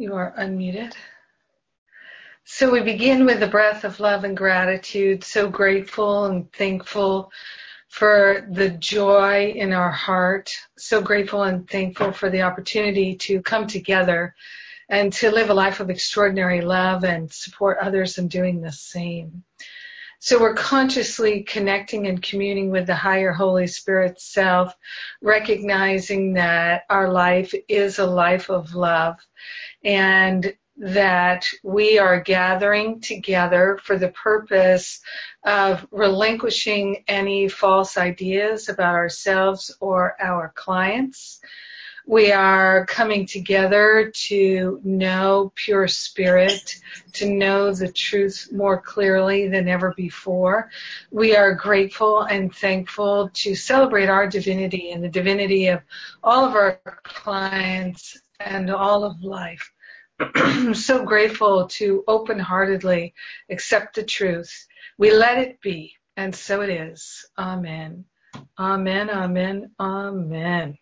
You are unmuted. So we begin with a breath of love and gratitude. So grateful and thankful for the joy in our heart. So grateful and thankful for the opportunity to come together and to live a life of extraordinary love and support others in doing the same. So we're consciously connecting and communing with the higher Holy Spirit self, recognizing that our life is a life of love and that we are gathering together for the purpose of relinquishing any false ideas about ourselves or our clients. We are coming together to know pure spirit, to know the truth more clearly than ever before. We are grateful and thankful to celebrate our divinity and the divinity of all of our clients and all of life. so grateful to open heartedly accept the truth. We let it be, and so it is. Amen. Amen, amen, amen.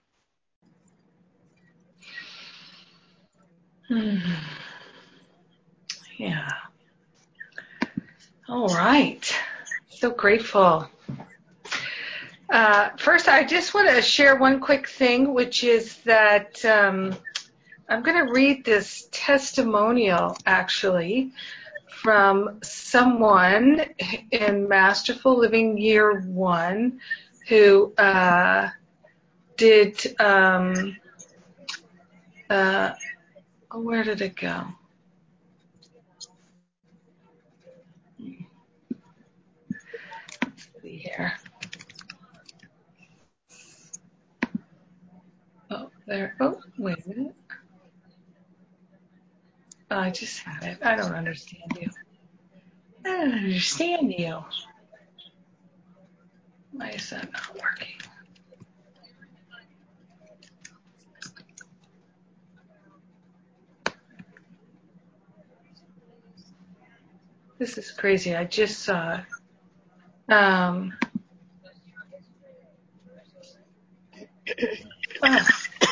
Yeah. All right. So grateful. Uh, first, I just want to share one quick thing, which is that um, I'm going to read this testimonial actually from someone in Masterful Living Year One who uh, did. Um, uh, where did it go? Let's see here. Oh, there. Oh, wait a minute. Oh, I just had it. I don't understand you. I don't understand you. Why is that not working? This is crazy. I just saw it. Um.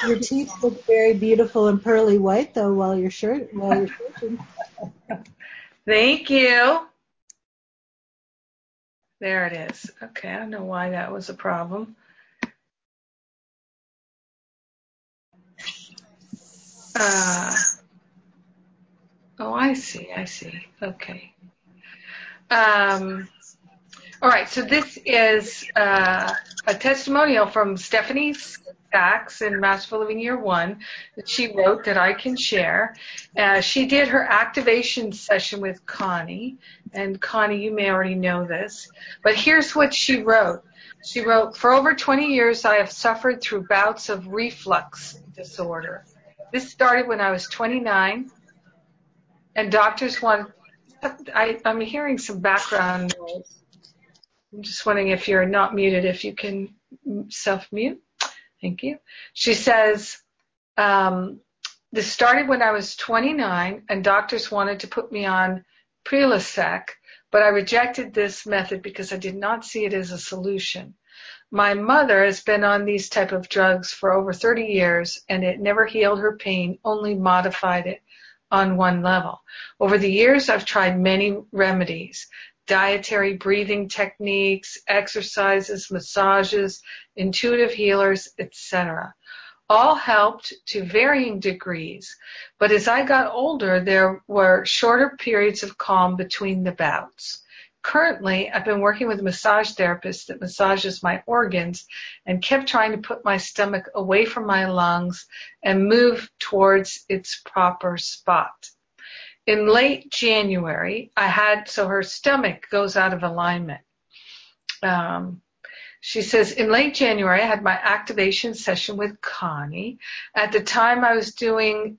Your teeth look very beautiful and pearly white, though, while you're shirt while you're searching. Thank you. There it is. Okay, I don't know why that was a problem. Uh, oh, I see. I see. Okay. Um, all right. So this is uh, a testimonial from Stephanie Sachs in Masterful Living Year One that she wrote that I can share. Uh, she did her activation session with Connie, and Connie, you may already know this, but here's what she wrote. She wrote, For over 20 years, I have suffered through bouts of reflux disorder. This started when I was 29, and doctors want. I, I'm hearing some background noise. I'm just wondering if you're not muted, if you can self mute. Thank you. She says, um, this started when I was 29 and doctors wanted to put me on Prilosec, but I rejected this method because I did not see it as a solution. My mother has been on these type of drugs for over 30 years and it never healed her pain, only modified it on one level. Over the years, I've tried many remedies dietary breathing techniques, exercises, massages, intuitive healers, etc. All helped to varying degrees, but as I got older, there were shorter periods of calm between the bouts. Currently, I've been working with a massage therapist that massages my organs and kept trying to put my stomach away from my lungs and move towards its proper spot in late January, I had, so her stomach goes out of alignment. Um, she says, in late January, I had my activation session with Connie. At the time I was doing,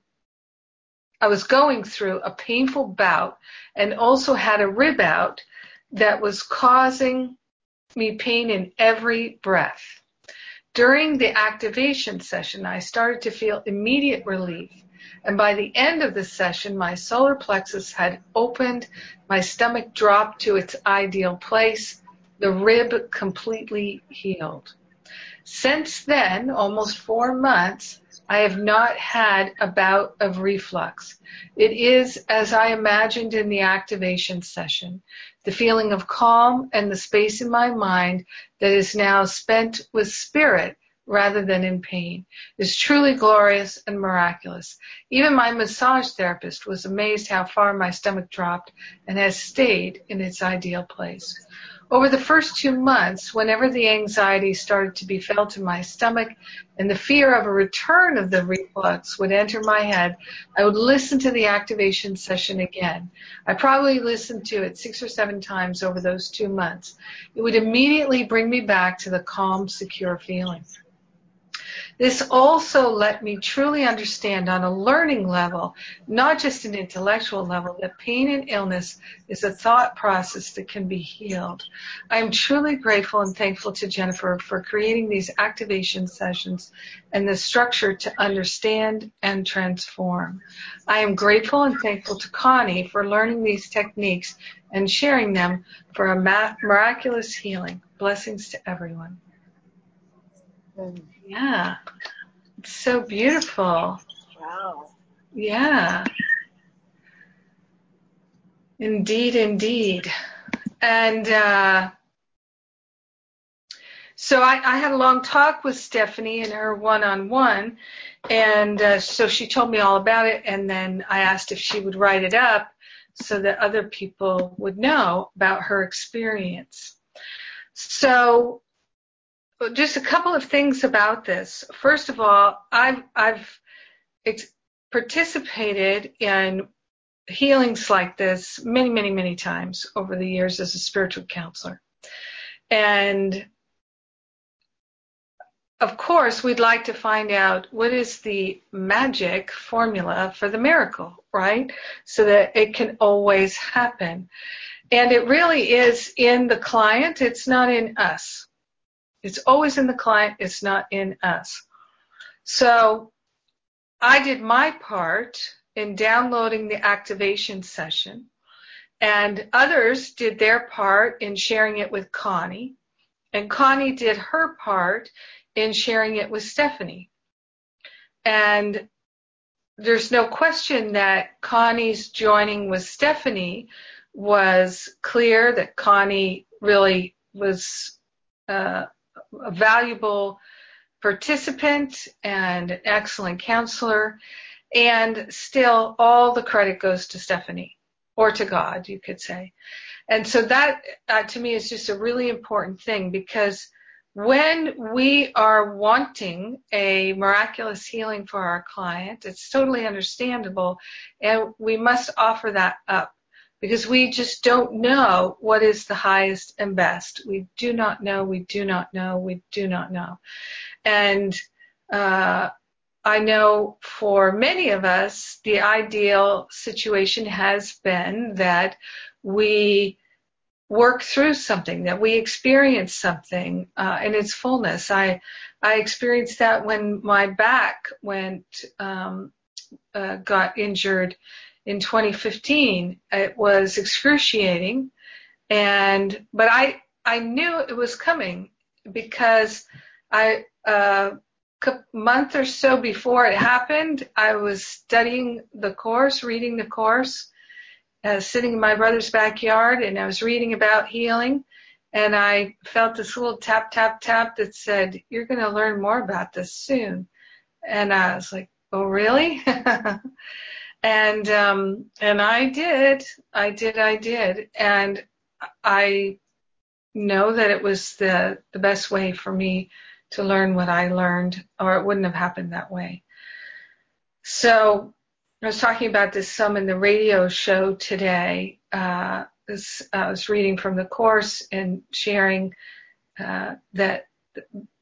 I was going through a painful bout and also had a rib out that was causing me pain in every breath. During the activation session, I started to feel immediate relief and by the end of the session, my solar plexus had opened, my stomach dropped to its ideal place, the rib completely healed. Since then, almost four months, I have not had a bout of reflux. It is as I imagined in the activation session, the feeling of calm and the space in my mind that is now spent with spirit rather than in pain is truly glorious and miraculous. Even my massage therapist was amazed how far my stomach dropped and has stayed in its ideal place. Over the first two months, whenever the anxiety started to be felt in my stomach and the fear of a return of the reflux would enter my head, I would listen to the activation session again. I probably listened to it six or seven times over those two months. It would immediately bring me back to the calm, secure feeling. This also let me truly understand on a learning level, not just an intellectual level, that pain and illness is a thought process that can be healed. I am truly grateful and thankful to Jennifer for creating these activation sessions and the structure to understand and transform. I am grateful and thankful to Connie for learning these techniques and sharing them for a miraculous healing. Blessings to everyone. Yeah. It's so beautiful. Wow. Yeah. Indeed, indeed. And uh, so I, I, had a long talk with Stephanie in her one on one. And uh, so she told me all about it. And then I asked if she would write it up so that other people would know about her experience. So just a couple of things about this. First of all, I've I've participated in healings like this many, many, many times over the years as a spiritual counselor, and of course, we'd like to find out what is the magic formula for the miracle, right? So that it can always happen. And it really is in the client, it's not in us. It's always in the client, it's not in us. So I did my part in downloading the activation session, and others did their part in sharing it with Connie, and Connie did her part in sharing it with Stephanie. And there's no question that Connie's joining with Stephanie was clear that Connie really was uh, a valuable participant and an excellent counselor. And still, all the credit goes to Stephanie or to God, you could say. And so that, uh, to me, is just a really important thing because when we are wanting a miraculous healing for our client, it's totally understandable, and we must offer that up because we just don't know what is the highest and best. We do not know, we do not know, we do not know. And uh, I know for many of us, the ideal situation has been that we work through something, that we experience something uh, in its fullness. I I experienced that when my back went um, uh, got injured in 2015. It was excruciating, and but I I knew it was coming because I uh, a month or so before it happened, I was studying the course, reading the course, uh, sitting in my brother's backyard, and I was reading about healing. And I felt this little tap, tap, tap that said, You're going to learn more about this soon. And I was like, Oh, really? and um, and I did, I did, I did, and I know that it was the the best way for me to learn what I learned, or it wouldn't have happened that way. So I was talking about this some in the radio show today. Uh, this, I was reading from the course and sharing uh, that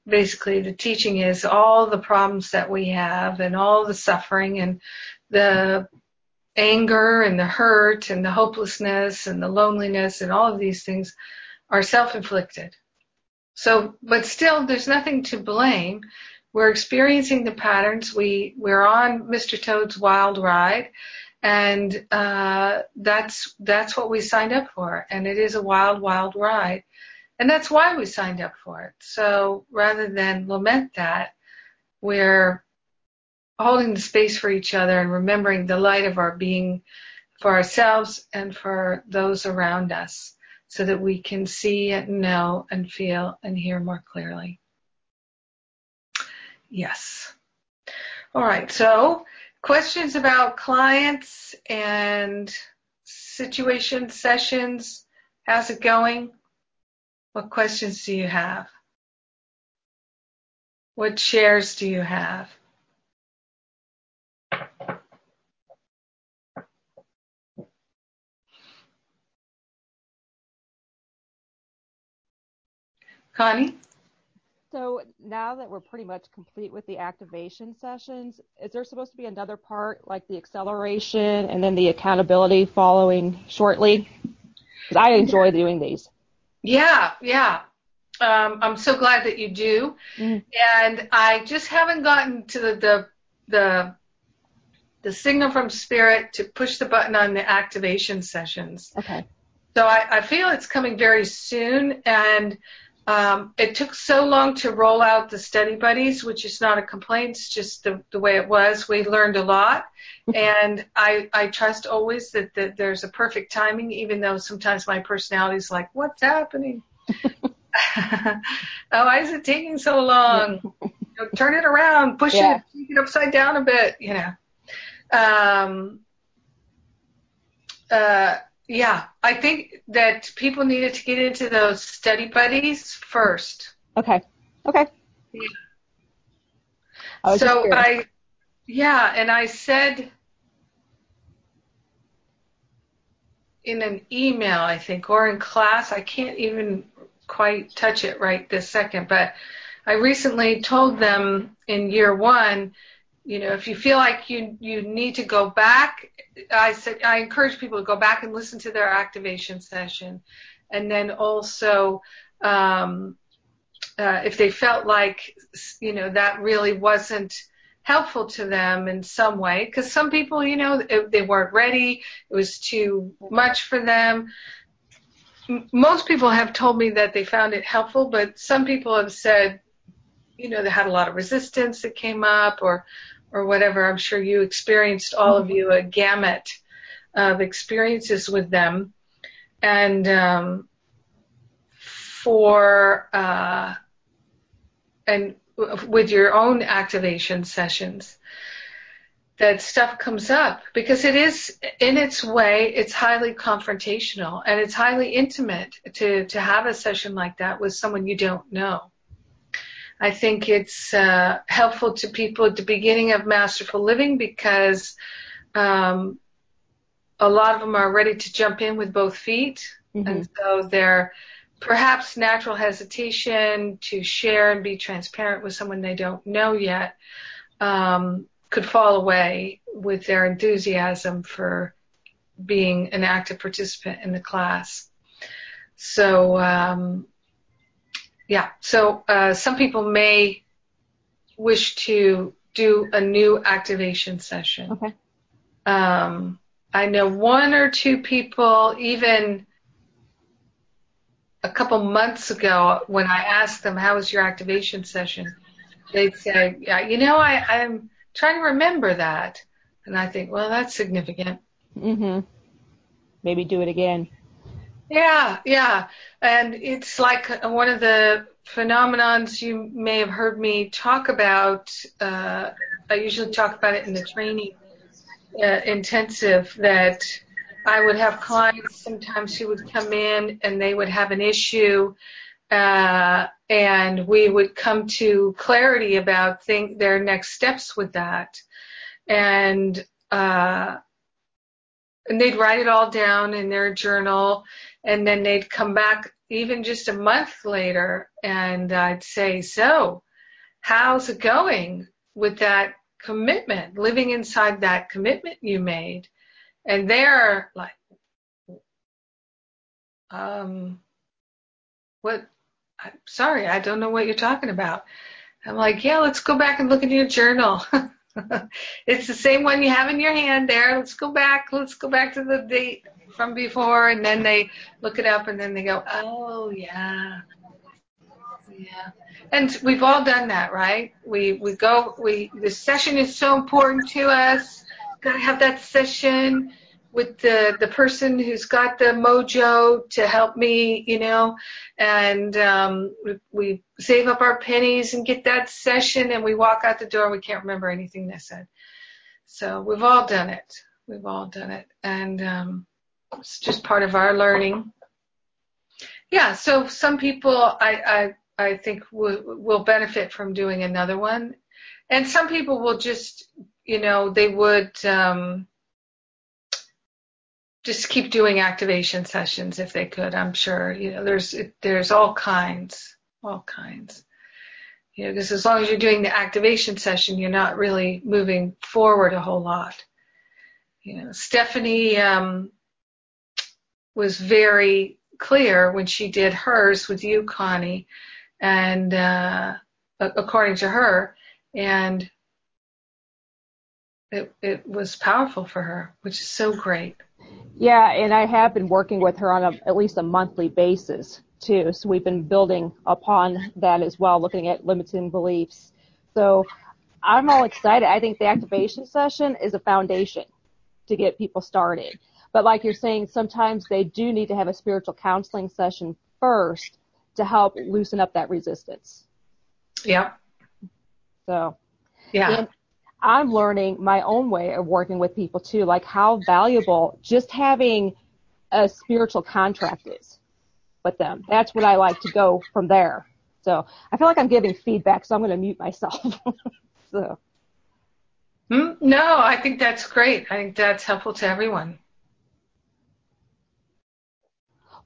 basically the teaching is all the problems that we have and all the suffering and the anger and the hurt and the hopelessness and the loneliness and all of these things are self-inflicted. So, but still, there's nothing to blame. We're experiencing the patterns. We we're on Mr. Toad's wild ride, and uh, that's that's what we signed up for. And it is a wild, wild ride, and that's why we signed up for it. So rather than lament that, we're holding the space for each other and remembering the light of our being for ourselves and for those around us so that we can see and know and feel and hear more clearly. Yes. All right. So questions about clients and situation sessions. How's it going? What questions do you have? What shares do you have? Connie? So now that we're pretty much complete with the activation sessions, is there supposed to be another part like the acceleration and then the accountability following shortly? Because I enjoy doing these. Yeah, yeah. Um, I'm so glad that you do. Mm. And I just haven't gotten to the, the, the the signal from spirit to push the button on the activation sessions. Okay. So I, I feel it's coming very soon and um, it took so long to roll out the study buddies, which is not a complaint. It's just the, the way it was. We learned a lot, and I, I trust always that, that there's a perfect timing, even though sometimes my personality is like, "What's happening? oh, why is it taking so long? You know, turn it around, push yeah. it, take it upside down a bit." You know. Um, uh, yeah, I think that people needed to get into those study buddies first. Okay. Okay. Yeah. I so I, yeah, and I said in an email, I think, or in class, I can't even quite touch it right this second, but I recently told them in year one you know, if you feel like you you need to go back, I said I encourage people to go back and listen to their activation session, and then also um, uh, if they felt like you know that really wasn't helpful to them in some way, because some people, you know, they weren't ready, it was too much for them. Most people have told me that they found it helpful, but some people have said, you know, they had a lot of resistance that came up, or or whatever. I'm sure you experienced, all of you, a gamut of experiences with them. And um, for, uh, and with your own activation sessions, that stuff comes up because it is in its way it's highly confrontational and it's highly intimate to to have a session like that with someone you don't know I think it's uh, helpful to people at the beginning of Masterful Living because um, a lot of them are ready to jump in with both feet, mm-hmm. and so their perhaps natural hesitation to share and be transparent with someone they don't know yet um, could fall away with their enthusiasm for being an active participant in the class. So um, yeah. So uh, some people may wish to do a new activation session. Okay. Um, I know one or two people, even a couple months ago, when I asked them, "How was your activation session?" they'd say, "Yeah, you know, I, I'm trying to remember that," and I think, well, that's significant. Mhm. Maybe do it again. Yeah, yeah. And it's like one of the phenomenons you may have heard me talk about. Uh, I usually talk about it in the training uh, intensive that I would have clients sometimes who would come in and they would have an issue uh, and we would come to clarity about think their next steps with that. And uh, and they'd write it all down in their journal and then they'd come back even just a month later and I'd say, so how's it going with that commitment, living inside that commitment you made? And they're like, um, what, I'm sorry, I don't know what you're talking about. I'm like, yeah, let's go back and look at your journal. it's the same one you have in your hand there. Let's go back. Let's go back to the date from before, and then they look it up, and then they go, oh yeah, yeah. and we've all done that, right? We we go we the session is so important to us. Got to have that session with the the person who's got the mojo to help me, you know, and um, we, we save up our pennies and get that session, and we walk out the door. We can't remember anything they said. So we've all done it. We've all done it, and um, it's just part of our learning. Yeah. So some people, I I, I think will will benefit from doing another one, and some people will just, you know, they would. Um, just keep doing activation sessions if they could. I'm sure you know there's there's all kinds, all kinds. You know, because as long as you're doing the activation session, you're not really moving forward a whole lot. You know, Stephanie um, was very clear when she did hers with you, Connie, and uh, according to her, and it it was powerful for her, which is so great. Yeah, and I have been working with her on a, at least a monthly basis too. So we've been building upon that as well, looking at limiting beliefs. So I'm all excited. I think the activation session is a foundation to get people started. But like you're saying, sometimes they do need to have a spiritual counseling session first to help loosen up that resistance. Yeah. So. Yeah. And I'm learning my own way of working with people too, like how valuable just having a spiritual contract is with them. That's what I like to go from there. So I feel like I'm giving feedback, so I'm going to mute myself. so. Hmm? No, I think that's great. I think that's helpful to everyone.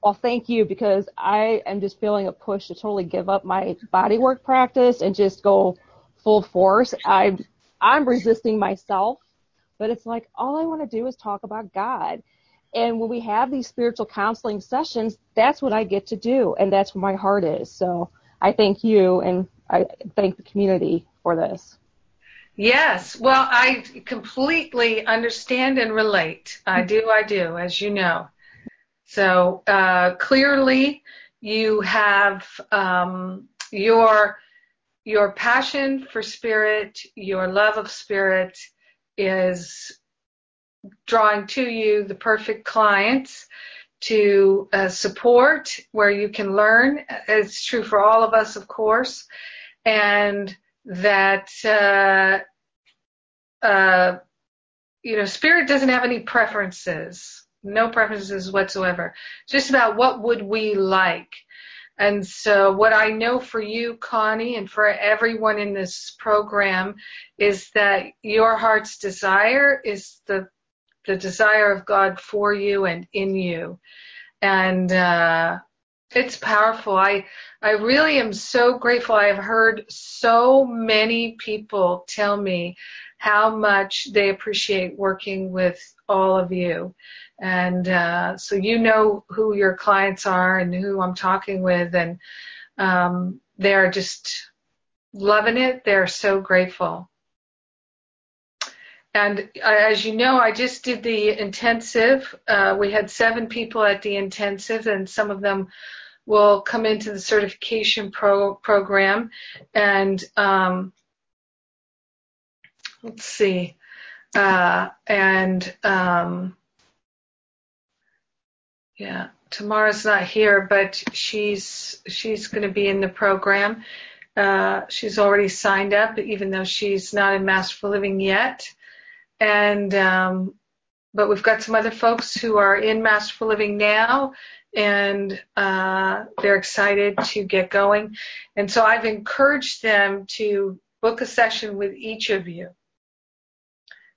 Well, thank you because I am just feeling a push to totally give up my bodywork practice and just go full force. I I'm resisting myself, but it's like all I want to do is talk about God. And when we have these spiritual counseling sessions, that's what I get to do, and that's where my heart is. So I thank you and I thank the community for this. Yes, well, I completely understand and relate. I do, I do, as you know. So uh, clearly, you have um, your your passion for spirit, your love of spirit is drawing to you the perfect clients to uh, support where you can learn. It's true for all of us, of course, and that uh, uh, you know, spirit doesn't have any preferences, no preferences whatsoever. Just about what would we like. And so what I know for you, Connie, and for everyone in this program is that your heart's desire is the, the desire of God for you and in you. And, uh, it's powerful. I, I really am so grateful. I have heard so many people tell me how much they appreciate working with all of you. And uh, so you know who your clients are and who I'm talking with, and um, they're just loving it. They're so grateful. And uh, as you know, I just did the intensive. Uh, we had seven people at the intensive, and some of them will come into the certification pro- program. And um, let's see, uh, and um, yeah, Tamara's not here, but she's she's going to be in the program. Uh, she's already signed up, even though she's not in Masterful Living yet. And um, but we've got some other folks who are in Masterful Living now, and uh, they're excited to get going. And so I've encouraged them to book a session with each of you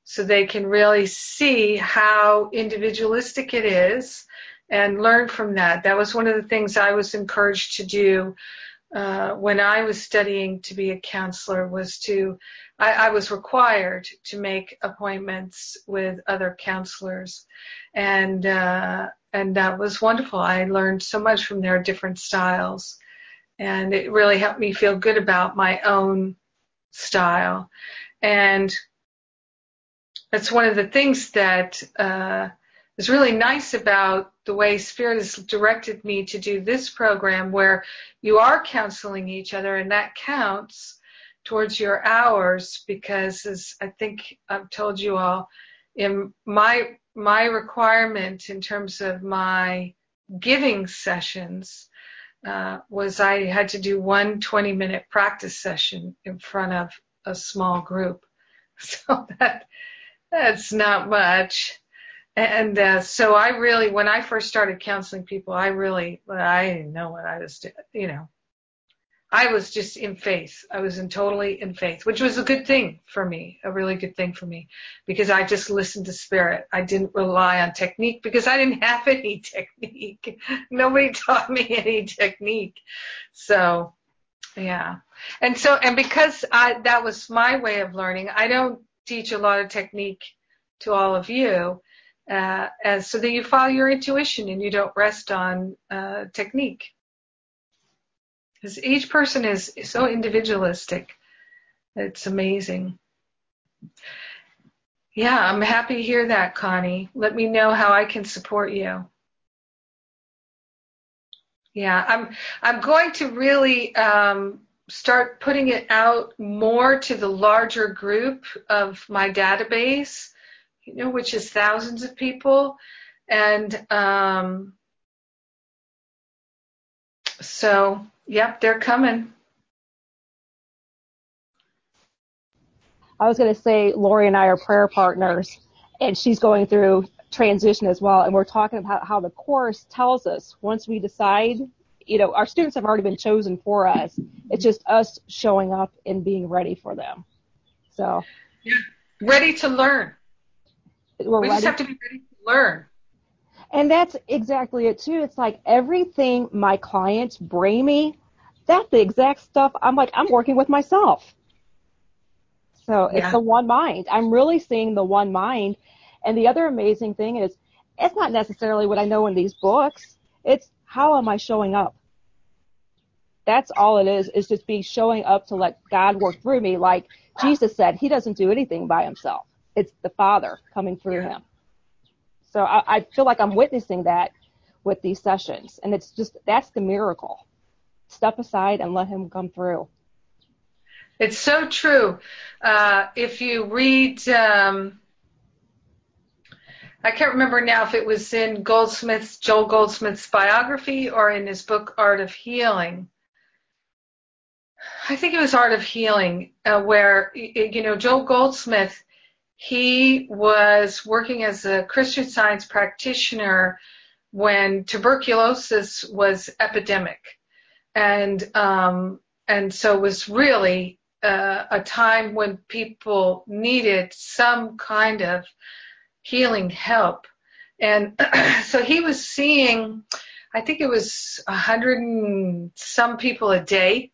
so they can really see how individualistic it is and learn from that. That was one of the things I was encouraged to do uh, when I was studying to be a counselor was to I, I was required to make appointments with other counselors, and uh, and that was wonderful. I learned so much from their different styles, and it really helped me feel good about my own style. And that's one of the things that uh, is really nice about the way Spirit has directed me to do this program where you are counseling each other and that counts towards your hours because as I think I've told you all in my my requirement in terms of my giving sessions uh, was I had to do one 20 minute practice session in front of a small group. So that that's not much. And uh, so I really, when I first started counseling people, I really, I didn't know what I was doing, you know. I was just in faith. I was in totally in faith, which was a good thing for me, a really good thing for me, because I just listened to spirit. I didn't rely on technique because I didn't have any technique. Nobody taught me any technique. So, yeah. And so, and because I, that was my way of learning, I don't teach a lot of technique to all of you, uh, as so that you follow your intuition and you don't rest on, uh, technique because each person is so individualistic. It's amazing. Yeah, I'm happy to hear that, Connie. Let me know how I can support you. Yeah, I'm I'm going to really um, start putting it out more to the larger group of my database, you know, which is thousands of people, and um, so Yep, they're coming. I was going to say Lori and I are prayer partners, and she's going through transition as well. And we're talking about how the course tells us once we decide, you know, our students have already been chosen for us. It's just us showing up and being ready for them. So, yeah, ready to learn. We're we just have to be ready to learn. And that's exactly it too. It's like everything my clients bring me, that's the exact stuff I'm like, I'm working with myself. So yeah. it's the one mind. I'm really seeing the one mind. And the other amazing thing is it's not necessarily what I know in these books. It's how am I showing up? That's all it is, is just be showing up to let God work through me. Like Jesus said, he doesn't do anything by himself. It's the Father coming through him. So I, I feel like I'm witnessing that with these sessions. And it's just, that's the miracle. Step aside and let him come through. It's so true. Uh, if you read, um, I can't remember now if it was in Goldsmith's, Joel Goldsmith's biography or in his book, Art of Healing. I think it was Art of Healing, uh, where, you know, Joel Goldsmith, he was working as a Christian science practitioner when tuberculosis was epidemic. And, um, and so was really uh, a time when people needed some kind of healing help. And so he was seeing, I think it was a hundred and some people a day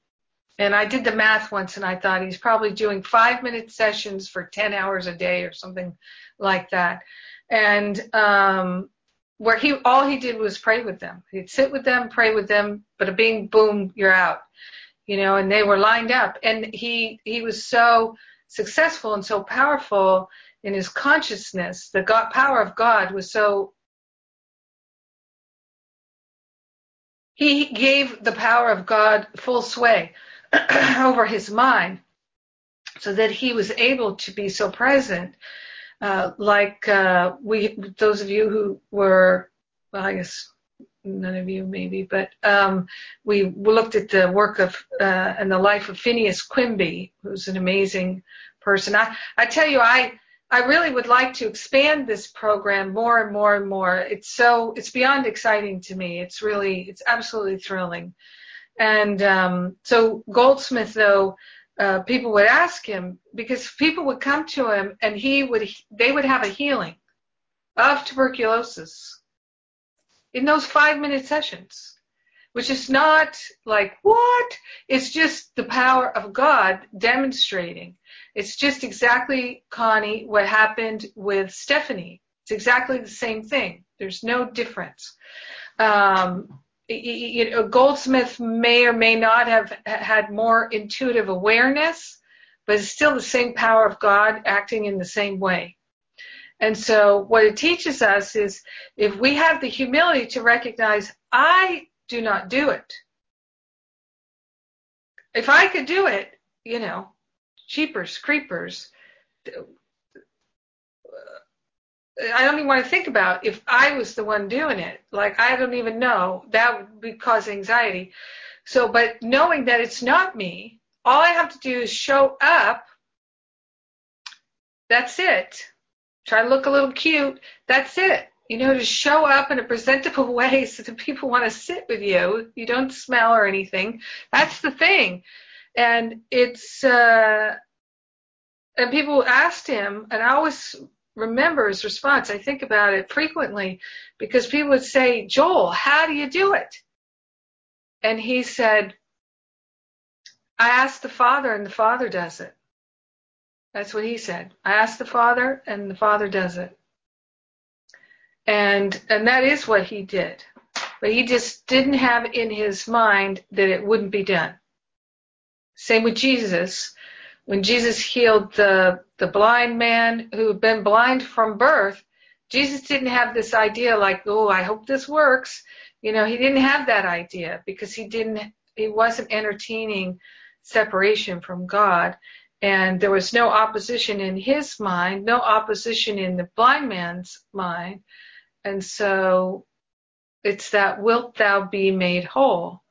and I did the math once and I thought he's probably doing five minute sessions for 10 hours a day or something like that. And, um, where he, all he did was pray with them. He'd sit with them, pray with them, but a bing, boom, you're out. You know, and they were lined up and he, he was so successful and so powerful in his consciousness. The God, power of God was so he gave the power of God full sway. over his mind so that he was able to be so present. Uh, like uh, we, those of you who were, well, I guess none of you maybe, but um, we looked at the work of uh, and the life of Phineas Quimby, who's an amazing person. I, I tell you, I I really would like to expand this program more and more and more. It's so it's beyond exciting to me. It's really it's absolutely thrilling. And um, so Goldsmith, though, uh, people would ask him because people would come to him and he would they would have a healing of tuberculosis in those five minute sessions which is not like what? It's just the power of god demonstrating. It's just exactly connie what happened with stephanie. It's exactly the same thing. There's no difference. Um, you know, Goldsmith may or may not have had more intuitive awareness, but it's still the same power of God acting in the same way. And so what it teaches us is if we have the humility to recognize, I do not do it. If I could do it, you know, cheapers, creepers, I don't even want to think about if I was the one doing it. Like, I don't even know. That would be cause anxiety. So, but knowing that it's not me, all I have to do is show up. That's it. Try to look a little cute. That's it. You know, to show up in a presentable way so that people want to sit with you. You don't smell or anything. That's the thing. And it's, uh, and people asked him, and I always remember his response. I think about it frequently because people would say, Joel, how do you do it? And he said, I asked the Father and the Father does it. That's what he said. I asked the Father and the Father does it. And, and that is what he did. But he just didn't have in his mind that it wouldn't be done. Same with Jesus. When Jesus healed the, the blind man who had been blind from birth, Jesus didn't have this idea like, oh, I hope this works. You know, he didn't have that idea because he didn't, he wasn't entertaining separation from God. And there was no opposition in his mind, no opposition in the blind man's mind. And so it's that wilt thou be made whole?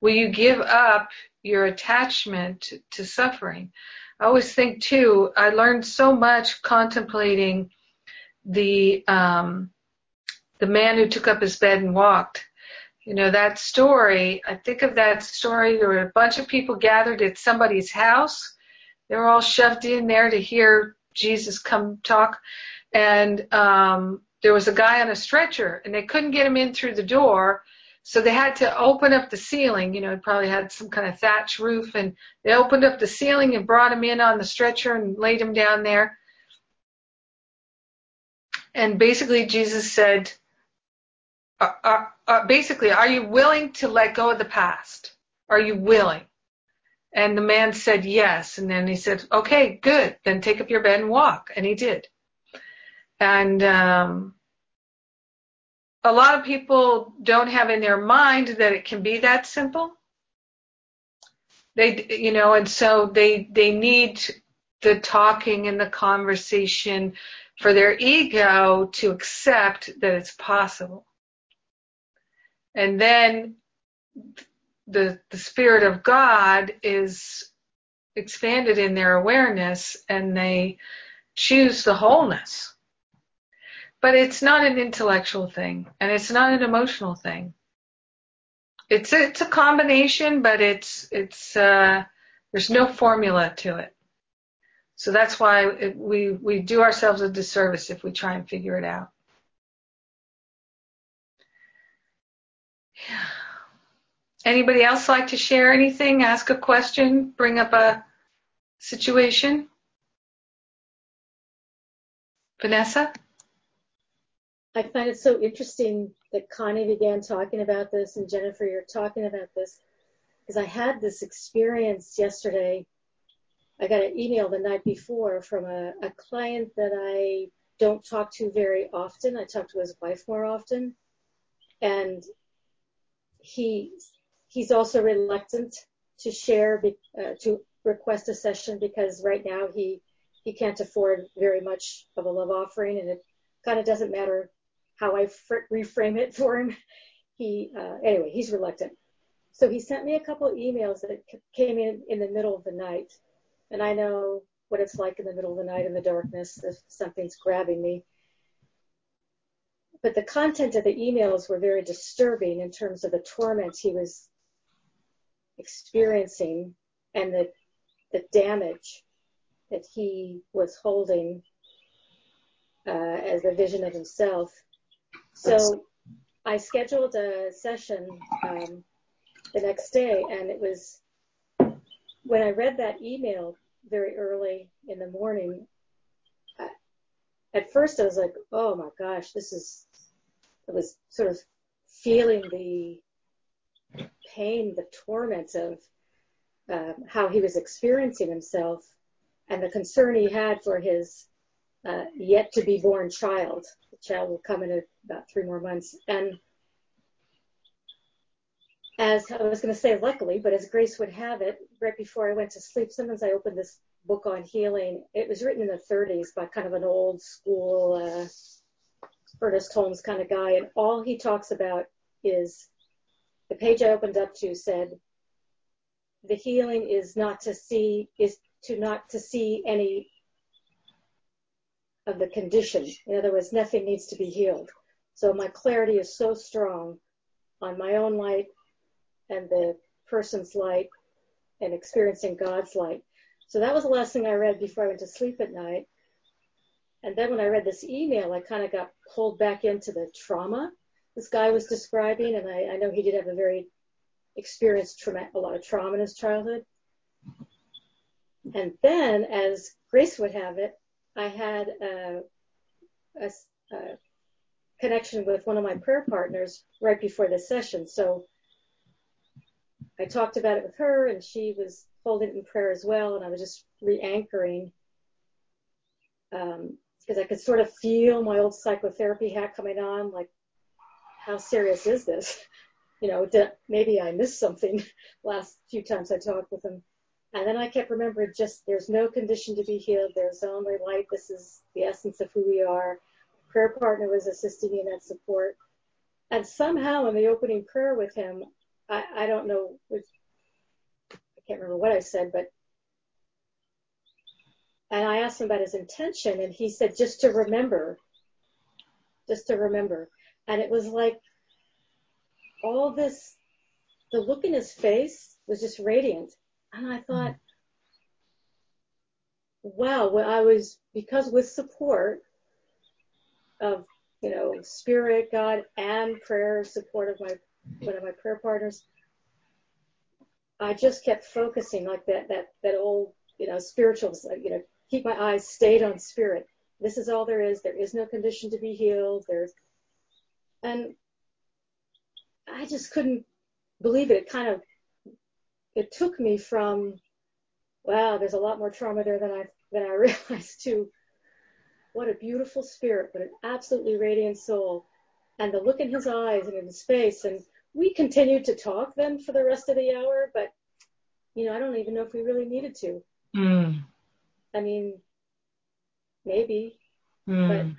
Will you give up your attachment to suffering? I always think too, I learned so much contemplating the, um, the man who took up his bed and walked. You know, that story, I think of that story, there were a bunch of people gathered at somebody's house. They were all shoved in there to hear Jesus come talk. And, um, there was a guy on a stretcher and they couldn't get him in through the door. So they had to open up the ceiling, you know, it probably had some kind of thatch roof and they opened up the ceiling and brought him in on the stretcher and laid him down there. And basically Jesus said, uh, uh, uh, basically, are you willing to let go of the past? Are you willing? And the man said yes. And then he said, okay, good. Then take up your bed and walk. And he did. And, um, a lot of people don't have in their mind that it can be that simple. They, you know, and so they, they need the talking and the conversation for their ego to accept that it's possible. And then the, the spirit of God is expanded in their awareness and they choose the wholeness. But it's not an intellectual thing and it's not an emotional thing. It's a, it's a combination, but it's, it's, uh, there's no formula to it. So that's why it, we, we do ourselves a disservice if we try and figure it out. Yeah. Anybody else like to share anything? Ask a question? Bring up a situation? Vanessa? I find it so interesting that Connie began talking about this and Jennifer, you're talking about this because I had this experience yesterday. I got an email the night before from a, a client that I don't talk to very often. I talk to his wife more often. And he he's also reluctant to share, uh, to request a session because right now he he can't afford very much of a love offering, and it kind of doesn't matter how I fr- reframe it for him. He uh, anyway, he's reluctant. So he sent me a couple emails that came in in the middle of the night, and I know what it's like in the middle of the night in the darkness if something's grabbing me. But the content of the emails were very disturbing in terms of the torment he was experiencing and the the damage that he was holding uh, as a vision of himself so I scheduled a session um, the next day, and it was when I read that email very early in the morning. I, at first, I was like, "Oh my gosh, this is." I was sort of feeling the pain, the torment of um, how he was experiencing himself, and the concern he had for his uh, yet to be born child. Child will come in about three more months. And as I was going to say, luckily, but as grace would have it, right before I went to sleep, sometimes I opened this book on healing. It was written in the 30s by kind of an old school uh, Ernest Holmes kind of guy, and all he talks about is the page I opened up to said, "The healing is not to see is to not to see any of the condition. In other words, nothing needs to be healed. So my clarity is so strong on my own light and the person's light and experiencing God's light. So that was the last thing I read before I went to sleep at night. And then when I read this email, I kind of got pulled back into the trauma this guy was describing, and I, I know he did have a very experienced trauma, a lot of trauma in his childhood. And then, as Grace would have it, I had a, a, a connection with one of my prayer partners right before the session. So I talked about it with her, and she was holding it in prayer as well. And I was just re-anchoring um, because I could sort of feel my old psychotherapy hat coming on, like, how serious is this? You know, maybe I missed something last few times I talked with him. And then I kept remembering just there's no condition to be healed. There's only light. This is the essence of who we are. Prayer partner was assisting me in that support. And somehow in the opening prayer with him, I, I don't know, I can't remember what I said, but and I asked him about his intention, and he said just to remember, just to remember. And it was like all this, the look in his face was just radiant. And I thought, mm. wow, well, I was, because with support of, you know, spirit, God, and prayer, support of my, one of my prayer partners, I just kept focusing like that, that, that old, you know, spirituals, you know, keep my eyes stayed on spirit. This is all there is. There is no condition to be healed. There's, and I just couldn't believe it. It kind of, it took me from, wow, there's a lot more trauma there than I, than I realized to, what a beautiful spirit, what an absolutely radiant soul. And the look in his eyes and in his face. And we continued to talk then for the rest of the hour, but, you know, I don't even know if we really needed to. Mm. I mean, maybe, mm.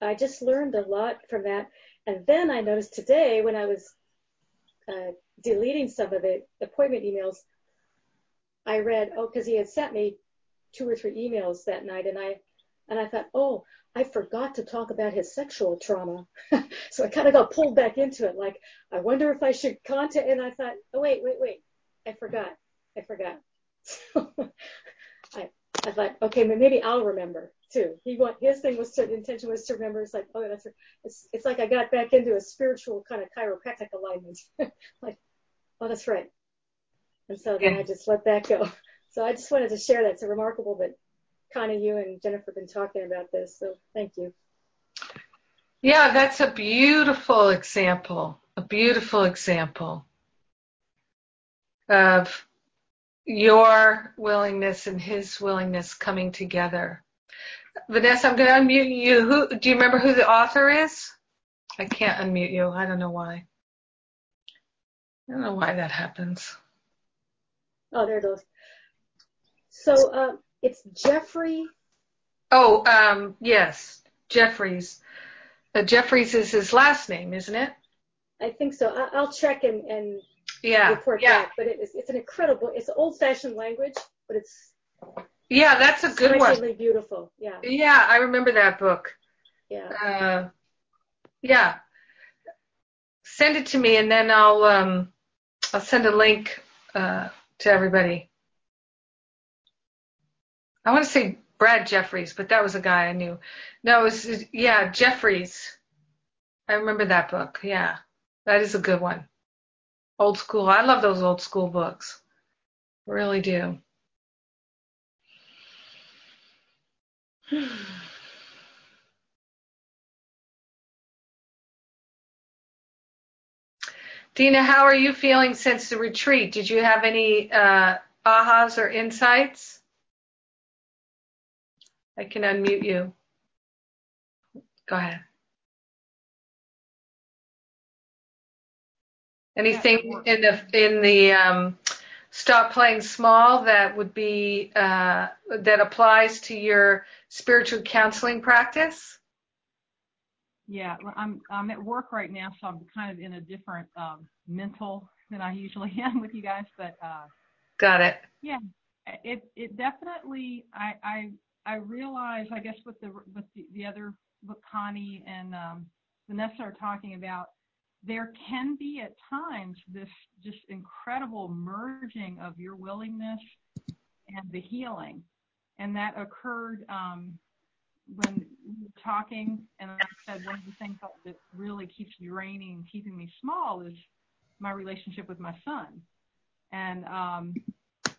but I just learned a lot from that. And then I noticed today when I was uh, deleting some of the appointment emails, I read, oh, because he had sent me two or three emails that night, and I and I thought, oh, I forgot to talk about his sexual trauma. so I kind of got pulled back into it. Like, I wonder if I should contact. And I thought, oh, wait, wait, wait. I forgot. I forgot. So I, I thought, okay, maybe I'll remember too. He want his thing was to intention was to remember. It's like, oh, that's it's it's like I got back into a spiritual kind of chiropractic alignment. like, oh, that's right. And so then I just let that go. So I just wanted to share that. It's remarkable that Connie, you and Jennifer have been talking about this. So thank you. Yeah, that's a beautiful example. A beautiful example of your willingness and his willingness coming together. Vanessa, I'm going to unmute you. Who do you remember who the author is? I can't unmute you. I don't know why. I don't know why that happens. Oh, there it goes. So uh, it's Jeffrey. Oh, um, yes, Jeffries. Uh, Jeffries is his last name, isn't it? I think so. I- will check and, and yeah, report yeah. back. But it is, it's an incredible. It's old-fashioned language, but it's yeah, that's a good one. beautiful. Yeah. Yeah, I remember that book. Yeah. Uh, yeah. Send it to me, and then I'll um, I'll send a link uh, to everybody. I want to say Brad Jeffries, but that was a guy I knew. No, it was yeah Jeffries. I remember that book. Yeah, that is a good one. Old school. I love those old school books. Really do. Dina, how are you feeling since the retreat? Did you have any uh, ahas or insights? I can unmute you. Go ahead. Anything in the in the um, stop playing small that would be uh, that applies to your spiritual counseling practice? Yeah, I'm I'm at work right now, so I'm kind of in a different um, mental than I usually am with you guys. But uh, got it. Yeah, it it definitely I I I realize I guess with the with the, the other what Connie and um, Vanessa are talking about, there can be at times this just incredible merging of your willingness and the healing, and that occurred um, when we were talking, and I said one of the things that really keeps draining and keeping me small is my relationship with my son. And um,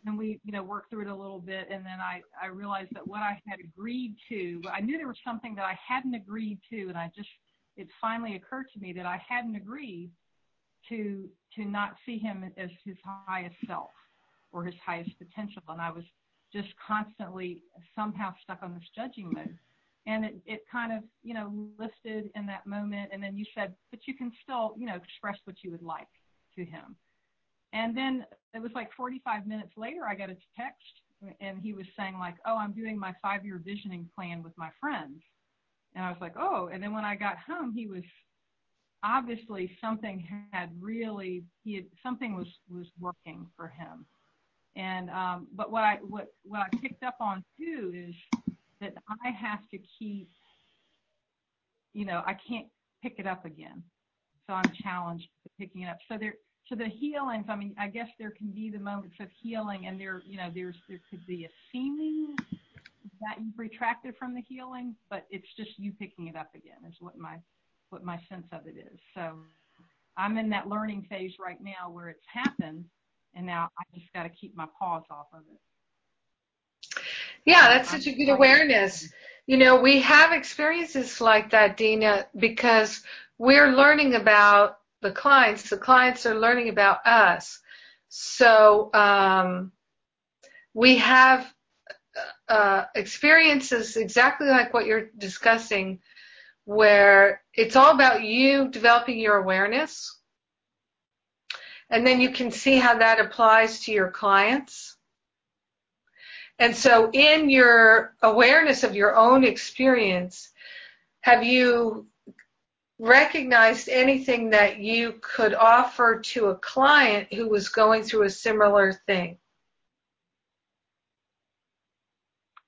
and we, you know, worked through it a little bit, and then I I realized that what I had agreed to, I knew there was something that I hadn't agreed to, and I just it finally occurred to me that I hadn't agreed to to not see him as his highest self or his highest potential, and I was just constantly somehow stuck on this judging mode and it, it kind of you know lifted in that moment and then you said but you can still you know express what you would like to him. And then it was like 45 minutes later i got a text and he was saying like oh i'm doing my five year visioning plan with my friends. And i was like oh and then when i got home he was obviously something had really he had something was was working for him. And um but what i what what i picked up on too is that I have to keep, you know, I can't pick it up again. So I'm challenged to picking it up. So there, so the healings, I mean, I guess there can be the moments of healing and there, you know, there's, there could be a seeming that you've retracted from the healing, but it's just you picking it up again is what my, what my sense of it is. So I'm in that learning phase right now where it's happened and now I just got to keep my paws off of it. Yeah, that's such a good awareness. You know, we have experiences like that, Dina, because we're learning about the clients. The clients are learning about us. So um, we have uh, experiences exactly like what you're discussing, where it's all about you developing your awareness. And then you can see how that applies to your clients and so in your awareness of your own experience, have you recognized anything that you could offer to a client who was going through a similar thing?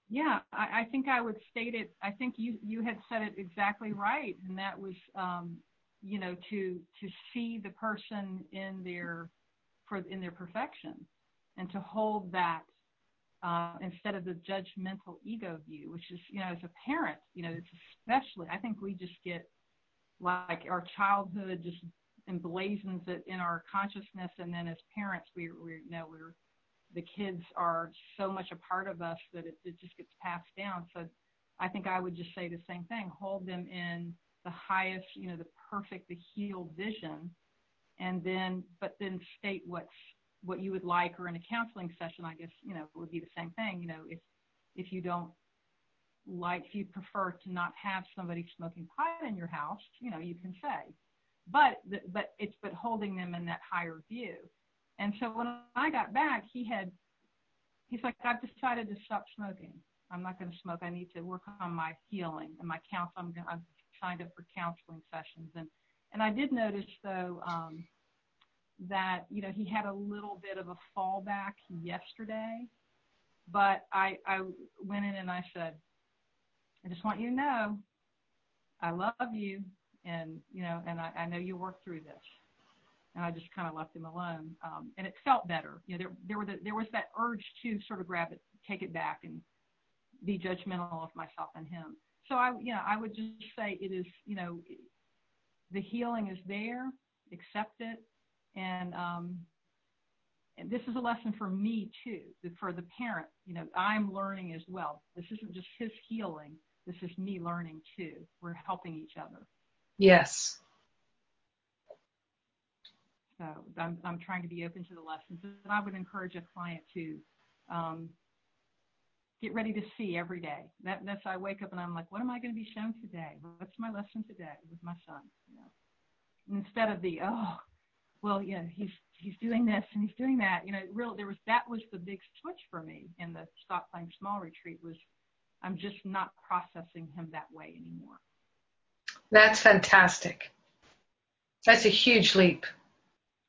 Yeah, I, I think I would state it. I think you you had said it exactly right, and that was, um, you know, to to see the person in their for in their perfection, and to hold that uh, instead of the judgmental ego view, which is, you know, as a parent, you know, it's especially, I think we just get like our childhood just emblazons it in our consciousness. And then as parents, we, we you know, we're, the kids are so much a part of us that it, it just gets passed down. So I think I would just say the same thing, hold them in the highest, you know, the perfect, the healed vision. And then, but then state what's what you would like or in a counseling session i guess you know it would be the same thing you know if if you don't like if you prefer to not have somebody smoking pot in your house you know you can say. But but it's but holding them in that higher view. And so when i got back he had he's like i've decided to stop smoking. I'm not going to smoke. I need to work on my healing and my counsel i'm going i've signed up for counseling sessions. And and i did notice though um that you know he had a little bit of a fallback yesterday, but I I went in and I said, I just want you to know, I love you, and you know, and I, I know you work through this. And I just kind of left him alone, um, and it felt better. You know, there there, were the, there was that urge to sort of grab it, take it back, and be judgmental of myself and him. So I, you know, I would just say it is, you know, the healing is there. Accept it, and um, and this is a lesson for me too, for the parent. You know, I'm learning as well. This isn't just his healing. This is me learning too. We're helping each other. Yes. So I'm I'm trying to be open to the lessons, and I would encourage a client to um, get ready to see every day. That, that's I wake up and I'm like, what am I going to be shown today? What's my lesson today with my son? You know, instead of the oh, well, yeah, he's he's doing this and he's doing that. You know, real there was that was the big switch for me in the stop playing small retreat was I'm just not processing him that way anymore. That's fantastic. That's a huge leap.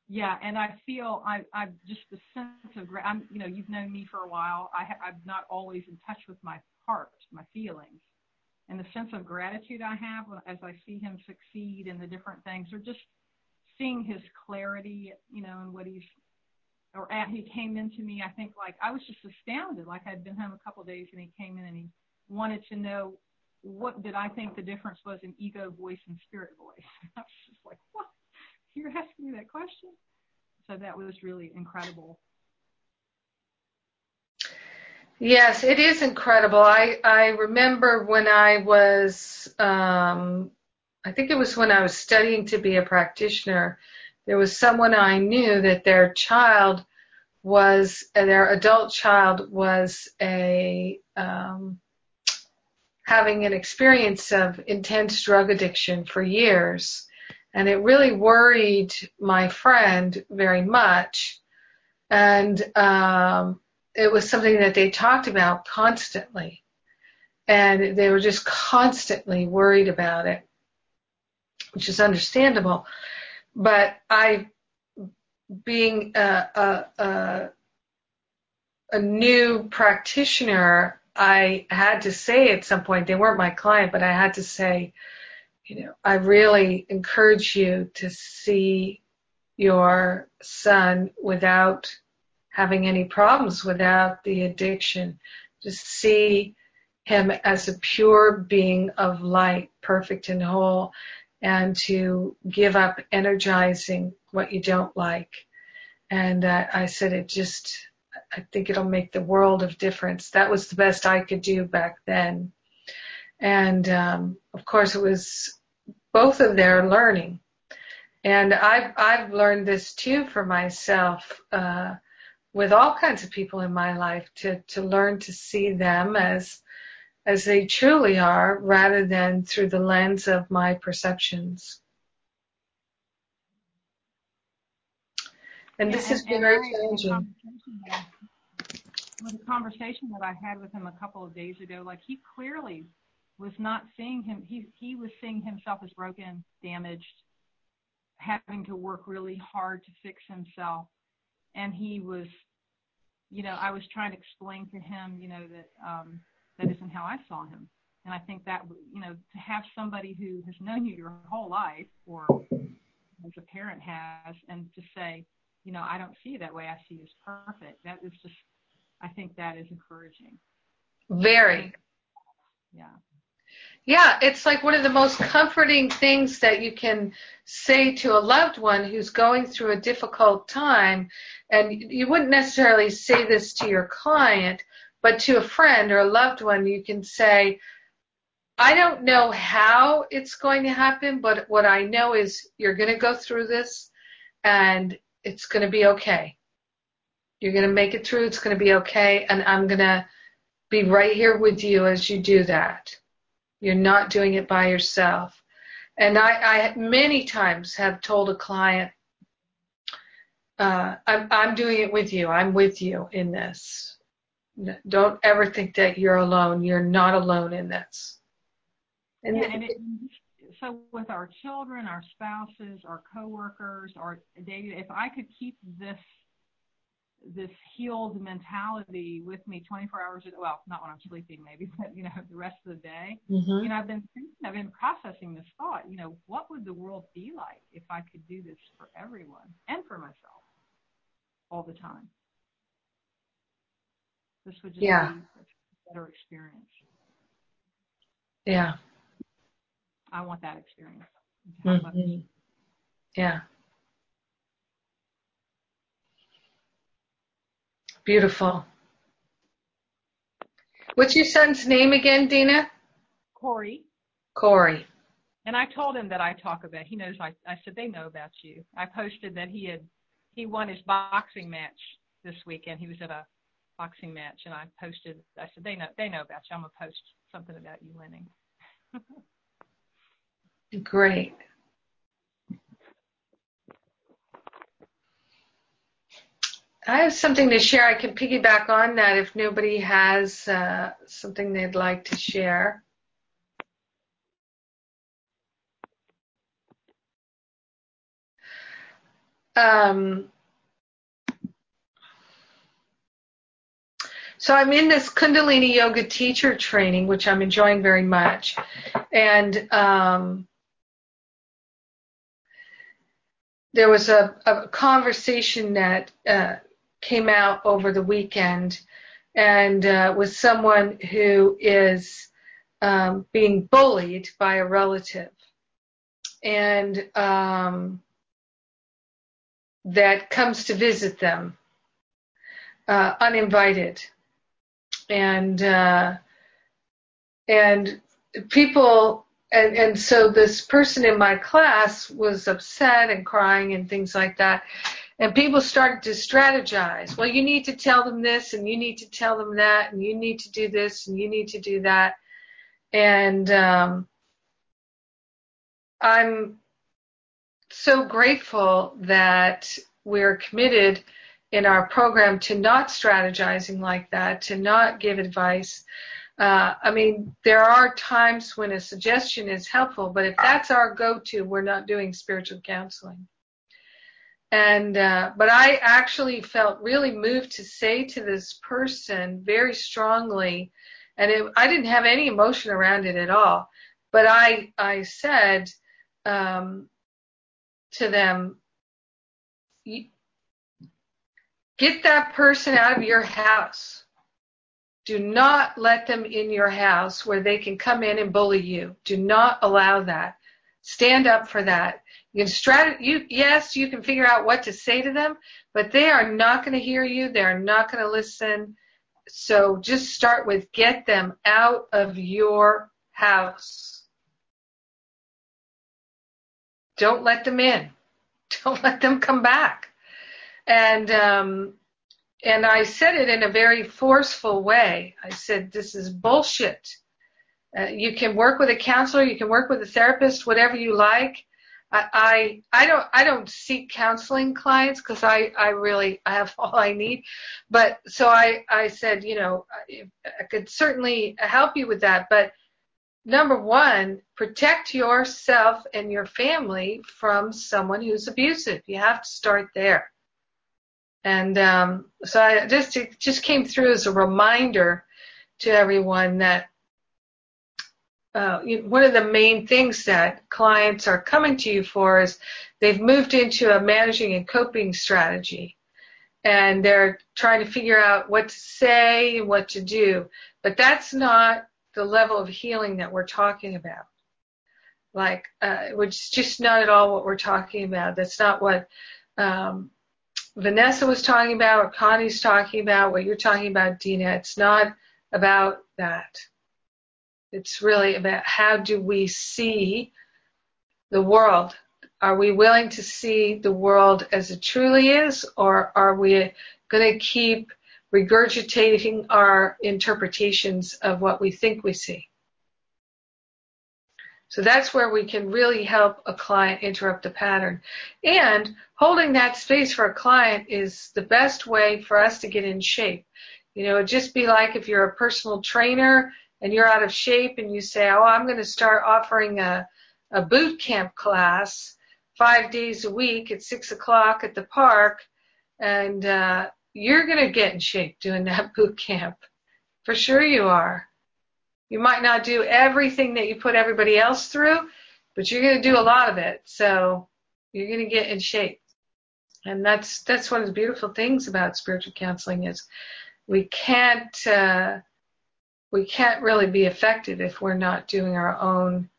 Yeah, and I feel I I just the sense of I'm you know you've known me for a while. I ha- I'm not always in touch with my heart, my feelings, and the sense of gratitude I have as I see him succeed in the different things, are just seeing his clarity, you know, and what he's or at, he came into me. I think like I was just astounded. Like I'd been home a couple of days and he came in and he wanted to know what did I think the difference was in ego voice and spirit voice. I was just like, what? You're asking me that question? So that was really incredible. Yes, it is incredible. I, I remember when I was, um, I think it was when I was studying to be a practitioner, there was someone I knew that their child was, their adult child was a, um, having an experience of intense drug addiction for years. And it really worried my friend very much. And um, it was something that they talked about constantly. And they were just constantly worried about it, which is understandable. But I, being a, a, a, a new practitioner, I had to say at some point, they weren't my client, but I had to say, you know, I really encourage you to see your son without having any problems, without the addiction. To see him as a pure being of light, perfect and whole, and to give up energizing what you don't like. And uh, I said it just, I think it'll make the world of difference. That was the best I could do back then. And um, of course, it was both of their learning. And I've I've learned this too for myself uh, with all kinds of people in my life to to learn to see them as as they truly are, rather than through the lens of my perceptions. And yeah, this has been very challenging. With the conversation that I had with him a couple of days ago, like he clearly was not seeing him. He he was seeing himself as broken, damaged, having to work really hard to fix himself, and he was, you know, I was trying to explain to him, you know, that um, that isn't how I saw him, and I think that you know to have somebody who has known you your whole life, or as a parent has, and to say, you know, I don't see you that way. I see you as perfect. That is just, I think that is encouraging. Very. Yeah. Yeah, it's like one of the most comforting things that you can say to a loved one who's going through a difficult time. And you wouldn't necessarily say this to your client, but to a friend or a loved one, you can say, I don't know how it's going to happen, but what I know is you're going to go through this and it's going to be okay. You're going to make it through. It's going to be okay. And I'm going to be right here with you as you do that. You're not doing it by yourself. And I, I many times have told a client, uh, I'm, I'm doing it with you. I'm with you in this. Don't ever think that you're alone. You're not alone in this. And, yeah, and it, so with our children, our spouses, our coworkers, our daily, if I could keep this this healed mentality with me 24 hours a day. Well, not when I'm sleeping, maybe, but you know, the rest of the day. Mm-hmm. You know, I've been thinking, I've been processing this thought. You know, what would the world be like if I could do this for everyone and for myself all the time? This would just yeah. be a better experience. Yeah. I want that experience. Mm-hmm. Yeah. Beautiful. What's your son's name again, Dina? Corey. Corey. And I told him that I talk about. He knows. I I said they know about you. I posted that he had he won his boxing match this weekend. He was at a boxing match, and I posted. I said they know they know about you. I'm gonna post something about you winning. Great. I have something to share. I can piggyback on that if nobody has uh, something they'd like to share. Um, so I'm in this Kundalini Yoga teacher training, which I'm enjoying very much, and um, there was a, a conversation that uh, came out over the weekend and uh, with someone who is um, being bullied by a relative. And um, that comes to visit them uh, uninvited and uh, and people and and so this person in my class was upset and crying and things like that and people started to strategize. Well, you need to tell them this and you need to tell them that and you need to do this and you need to do that. And um, I'm so grateful that we're committed in our program to not strategizing like that, to not give advice. Uh, I mean, there are times when a suggestion is helpful, but if that's our go-to, we're not doing spiritual counseling. And, uh, but I actually felt really moved to say to this person very strongly, and it, I didn't have any emotion around it at all, but I, I said, um, to them, get that person out of your house. Do not let them in your house where they can come in and bully you. Do not allow that. Stand up for that. You can strat- you, yes, you can figure out what to say to them, but they are not going to hear you. They are not going to listen. So just start with get them out of your house. Don't let them in. Don't let them come back. And, um, and I said it in a very forceful way. I said, this is bullshit. Uh, you can work with a counselor, you can work with a therapist, whatever you like. I, I, don't I don't seek counseling clients because I, I really I have all I need, but so I I said you know I could certainly help you with that, but number one protect yourself and your family from someone who's abusive. You have to start there, and um, so I just it just came through as a reminder to everyone that uh, one of the main things that clients are coming to you for is they've moved into a managing and coping strategy and they're trying to figure out what to say and what to do. But that's not the level of healing that we're talking about. Like, uh, which is just not at all what we're talking about. That's not what um, Vanessa was talking about Connie's talking about, what you're talking about, Dina. It's not about that. It's really about how do we see the world? Are we willing to see the world as it truly is, or are we going to keep regurgitating our interpretations of what we think we see? So that's where we can really help a client interrupt the pattern. And holding that space for a client is the best way for us to get in shape. You know, it'd just be like if you're a personal trainer and you're out of shape and you say, oh, I'm going to start offering a, a boot camp class five days a week at six o'clock at the park, and uh, you're going to get in shape doing that boot camp. For sure you are. You might not do everything that you put everybody else through, but you're going to do a lot of it. So you're going to get in shape. And that's that's one of the beautiful things about spiritual counseling is we can't uh, we can't really be effective if we're not doing our own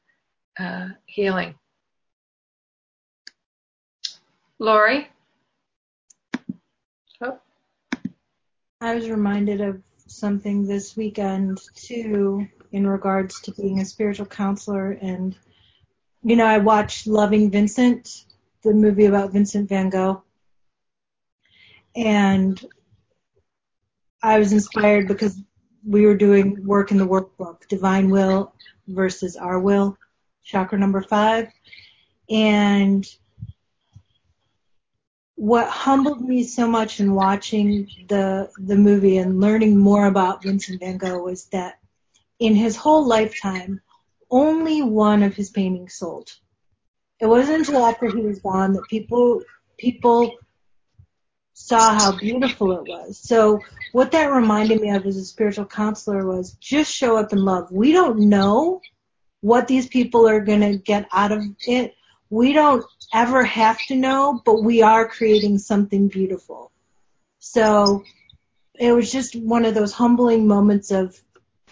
uh, healing. Lori? Oh. I was reminded of something this weekend too in regards to being a spiritual counselor and you know I watched Loving Vincent the movie about Vincent van Gogh and I was inspired because we were doing work in the workbook, Divine Will versus Our Will, chakra number five. And what humbled me so much in watching the the movie and learning more about Vincent van Gogh was that in his whole lifetime, only one of his paintings sold. It wasn't until after he was gone that people people saw how beautiful it was. So what that reminded me of as a spiritual counselor was just show up in love. We don't know what these people are going to get out of it we don't ever have to know, but we are creating something beautiful. So it was just one of those humbling moments of,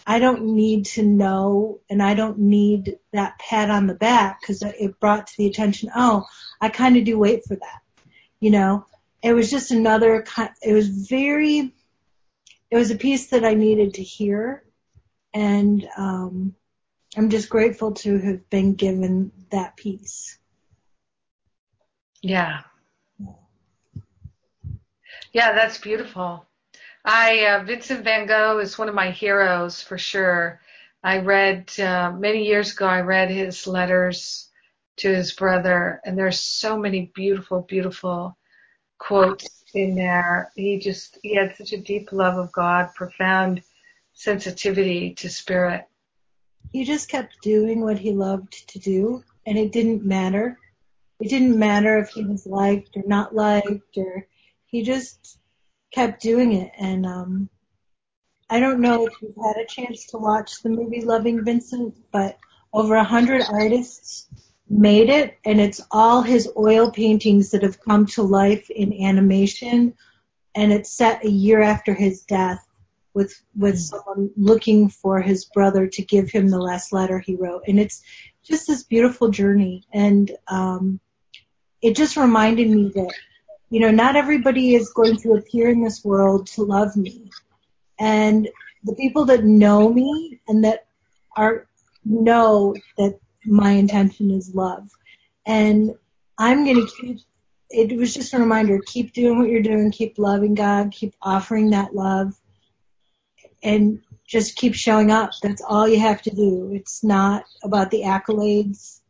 I don't need to know and I don't need that pat on the back because it brought to the attention, oh, I kind of do wait for that. You know, it was just another, it was very, it was a piece that I needed to hear. And, um, I'm just grateful to have been given that piece. Yeah. Yeah, that's beautiful. I uh, Vincent van Gogh is one of my heroes for sure. I read uh, many years ago. I read his letters to his brother, and there's so many beautiful, beautiful quotes in there. He just he had such a deep love of God, profound sensitivity to spirit. He just kept doing what he loved to do, and it didn't matter it didn't matter if he was liked or not liked or he just kept doing it. And um I don't know if you've had a chance to watch the movie Loving Vincent, but over a hundred artists made it and it's all his oil paintings that have come to life in animation. And it's set a year after his death with with someone looking for his brother to give him the last letter he wrote. And it's just this beautiful journey. And um it just reminded me that, you know, not everybody is going to appear in this world to love me. And the people that know me and that are, know that my intention is love. And I'm going to keep, it was just a reminder, keep doing what you're doing, keep loving God, keep offering that love, and just keep showing up. That's all you have to do. It's not about the accolades.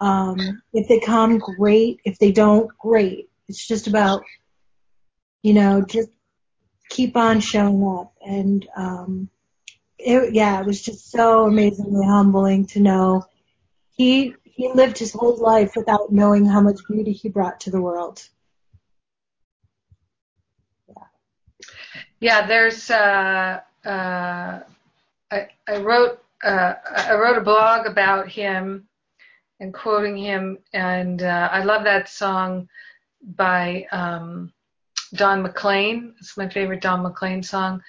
Um, if they come, great. If they don't, great. It's just about, you know, just keep on showing up. And, um, it, yeah, it was just so amazingly humbling to know he, he lived his whole life without knowing how much beauty he brought to the world. Yeah. Yeah, there's, uh, uh, I, I wrote, uh, I wrote a blog about him and quoting him. And uh, I love that song by um, Don McLean. It's my favorite Don McLean song.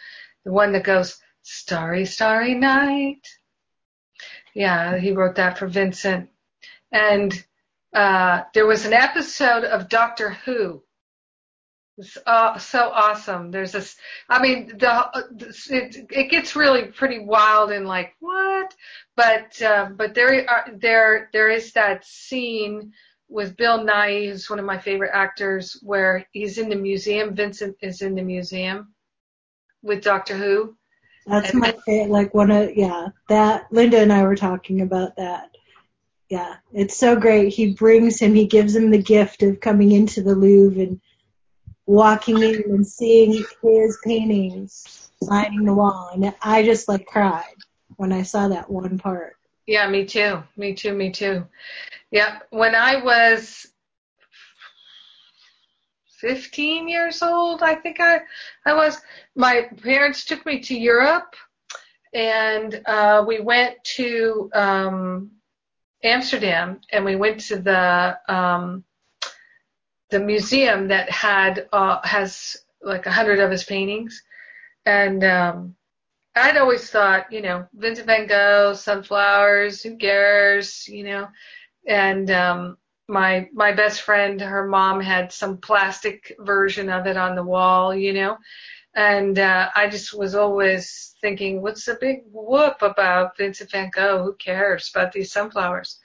The one that goes, Starry, Starry Night. Yeah, he wrote that for Vincent. And uh, there was an episode of Doctor Who it's uh, so awesome. There's this, I mean, the it, it gets really pretty wild and like what, but uh, but there are there there is that scene with Bill Nighy, who's one of my favorite actors, where he's in the museum. Vincent is in the museum with Doctor Who. That's and, my favorite. Like one of yeah, that Linda and I were talking about that. Yeah, it's so great. He brings him, he gives him the gift of coming into the Louvre and walking in and seeing his paintings lining the wall, and I just like cried when I saw that one part. Yeah, me too. Me too. Me too. Yeah, when I was 15 years old, I think I I was. My parents took me to Europe, and uh, we went to um, Amsterdam, and we went to the um, the museum that had uh, has like a hundred of his paintings, and um, I'd always thought, you know, Vincent Van Gogh, sunflowers, who cares, you know, and um, my my best friend, her mom had some plastic version of it on the wall, you know, and uh, I just was always thinking, what's the big whoop about Vincent Van Gogh? Who cares about these sunflowers?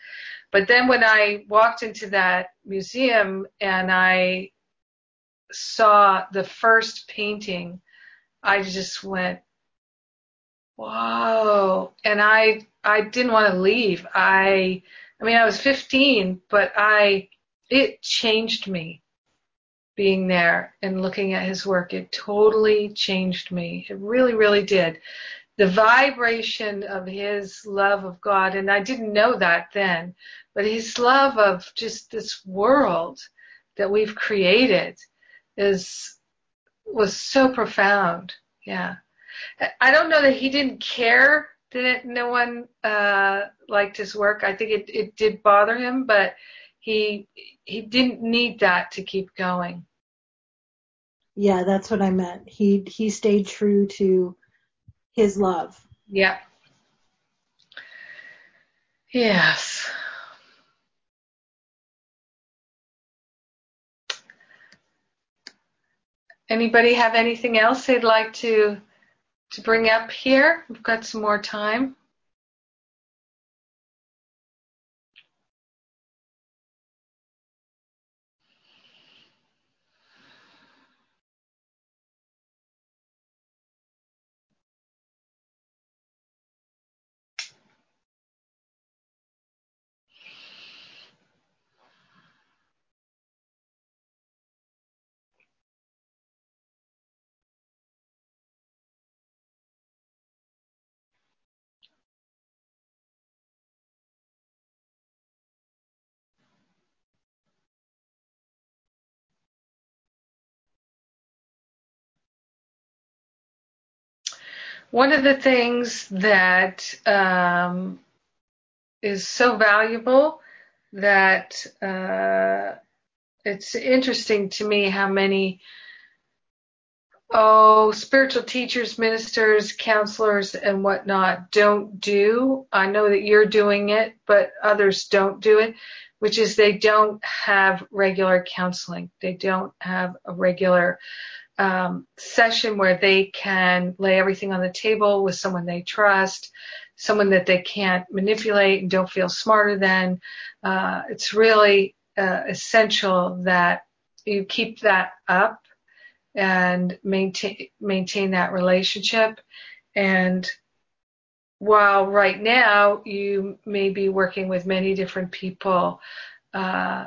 But then when I walked into that museum and I saw the first painting I just went, whoa. And I, I didn't want to leave. I, I mean, I was 15, but I, it changed me being there and looking at his work. It totally changed me. It really, really did. The vibration of his love of God, and I didn't know that then, but his love of just this world that we've created is, was so profound. Yeah. I don't know that he didn't care that no one, uh, liked his work. I think it, it did bother him, but he, he didn't need that to keep going. Yeah, that's what I meant. He he stayed true to his love. Yeah. Yes. Anybody have anything else they'd like to to bring up here? We've got some more time. One of the things that um, is so valuable that uh, it's interesting to me how many oh spiritual teachers, ministers, counselors, and whatnot don't do. I know that you're doing it, but others don't do it, which is they don't have regular counseling. They don't have a regular um, session where they can lay everything on the table with someone they trust, someone that they can't manipulate and don't feel smarter than. Uh, it's really uh, essential that you keep that up and maintain maintain that relationship. And while right now you may be working with many different people, uh,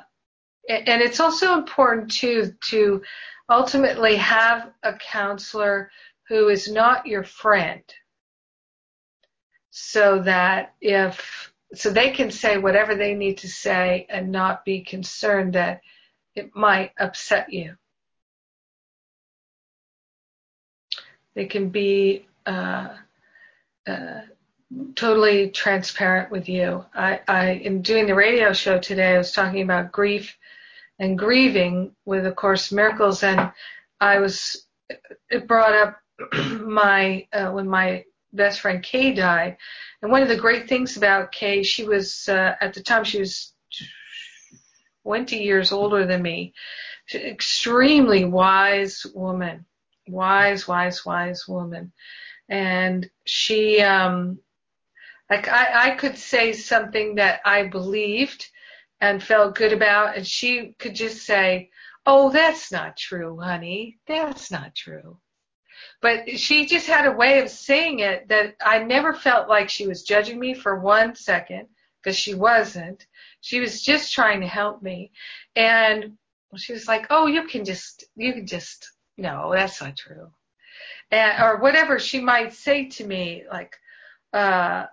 and it's also important too to ultimately have a counselor who is not your friend so that if so they can say whatever they need to say and not be concerned that it might upset you. They can be uh, uh, totally transparent with you. I, I in doing the radio show today i was talking about grief and grieving with A Course Miracles, and I was it brought up my uh, when my best friend Kay died, and one of the great things about Kay, she was uh, at the time she was 20 years older than me, extremely wise woman, wise, wise, wise woman, and she um like I, I could say something that I believed and felt good about. And she could just say, Oh, that's not true, honey. That's not true. But she just had a way of saying it that I never felt like she was judging me for one second because she wasn't. She was just trying to help me. And she was like, Oh, you can just, you can just, no, that's not true. And, or whatever she might say to me, like, uh,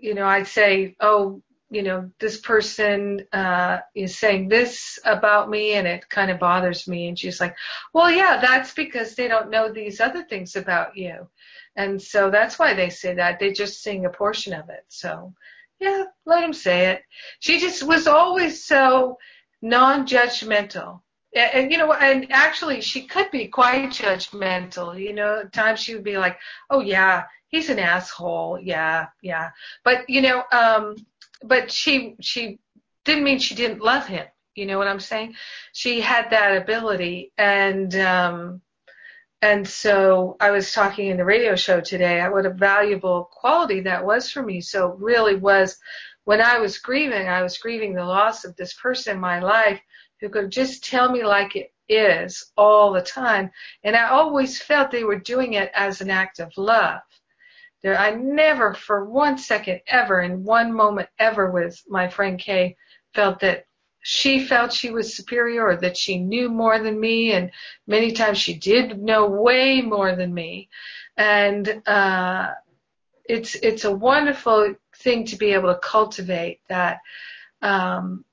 you know, I'd say, Oh, you know, this person uh, is saying this about me and it kind of bothers me. And she's like, well, yeah, that's because they don't know these other things about you. And so that's why they say that. They just sing a portion of it. So, yeah, let them say it. She just was always so non-judgmental. And, and you know, and actually she could be quite judgmental. You know, at times she would be like, oh yeah, he's an asshole. Yeah, yeah. But, you know, um, but she she didn't mean she didn't love him. You know what I'm saying? She had that ability, and um, and so I was talking in the radio show today what a valuable quality that was for me. So it really was when I was grieving, I was grieving the loss of this person in my life who could just tell me like it is all the time. And I always felt they were doing it as an act of love. There, I never for one second ever in one moment ever with my friend Kay felt that she felt she was superior or that she knew more than me. And many times she did know way more than me. And uh it's it's a wonderful thing to be able to cultivate that um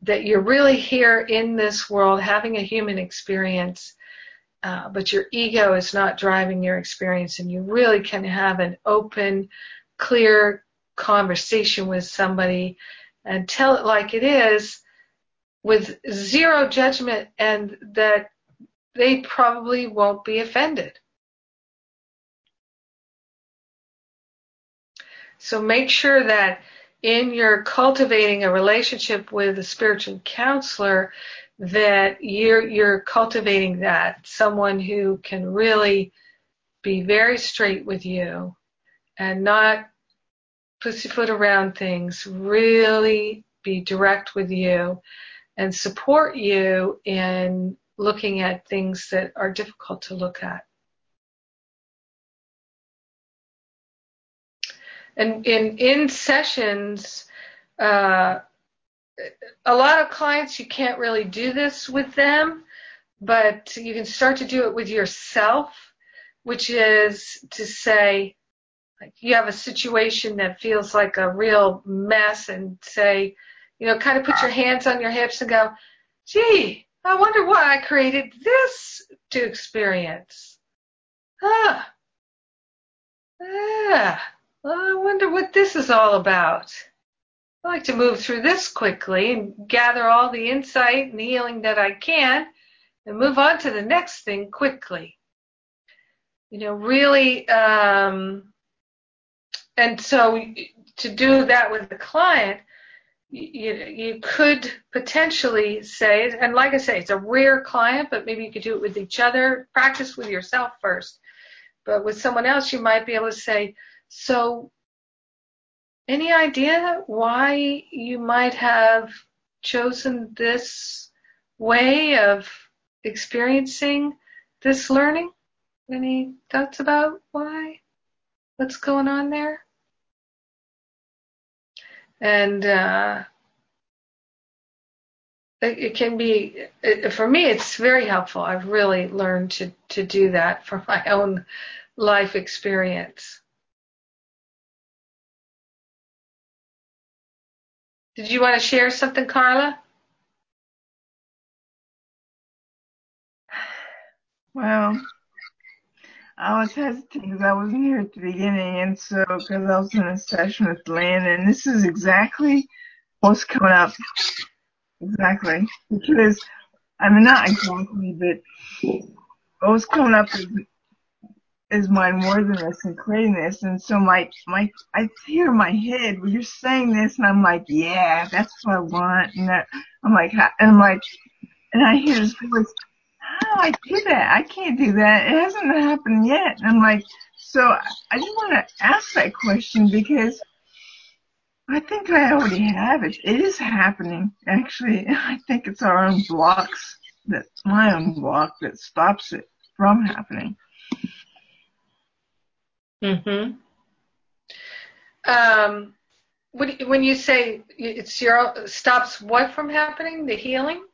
that you're really here in this world having a human experience uh, but your ego is not driving your experience and you really can have an open clear conversation with somebody and tell it like it is with zero judgment and that they probably won't be offended. So make sure that in your cultivating a relationship with a spiritual counselor that you're you're cultivating that someone who can really be very straight with you and not pussyfoot around things, really be direct with you and support you in looking at things that are difficult to look at. And in in sessions, uh, a lot of clients you can't really do this with them, but you can start to do it with yourself, which is to say, like you have a situation that feels like a real mess, and say, you know, kind of put your hands on your hips and go, gee, I wonder why I created this to experience. Ah. Ah. Well, I wonder what this is all about. I like to move through this quickly and gather all the insight and the healing that I can and move on to the next thing quickly. You know, really, um, and so to do that with the client, you, you could potentially say, and like I say, it's a rare client, but maybe you could do it with each other. Practice with yourself first. But with someone else, you might be able to say, so any idea why you might have chosen this way of experiencing this learning? Any thoughts about why? What's going on there? and uh, it, it, can be it, for me. It's very helpful. I've really learned to to do that for my own life experience. Did you want to share something, Carla? Well, I was hesitant because I wasn't here at the beginning, and so because I was in a session with Lynn, and this is exactly what's coming up. Exactly, because I mean not exactly, but what's coming up is is my worthiness and creating this, and so my my I hear my head when you're saying this, and I'm like, yeah, that's what I want, and that, I'm like, and I'm like, and I hear this voice how do I do that? I can't do that. It hasn't happened yet. And I'm like, so I just want to ask that question because I think I already have it. It is happening, actually. I think it's our own blocks, that my own block that stops it from happening. Hmm Um, when you say it's your stops what from happening? The healing?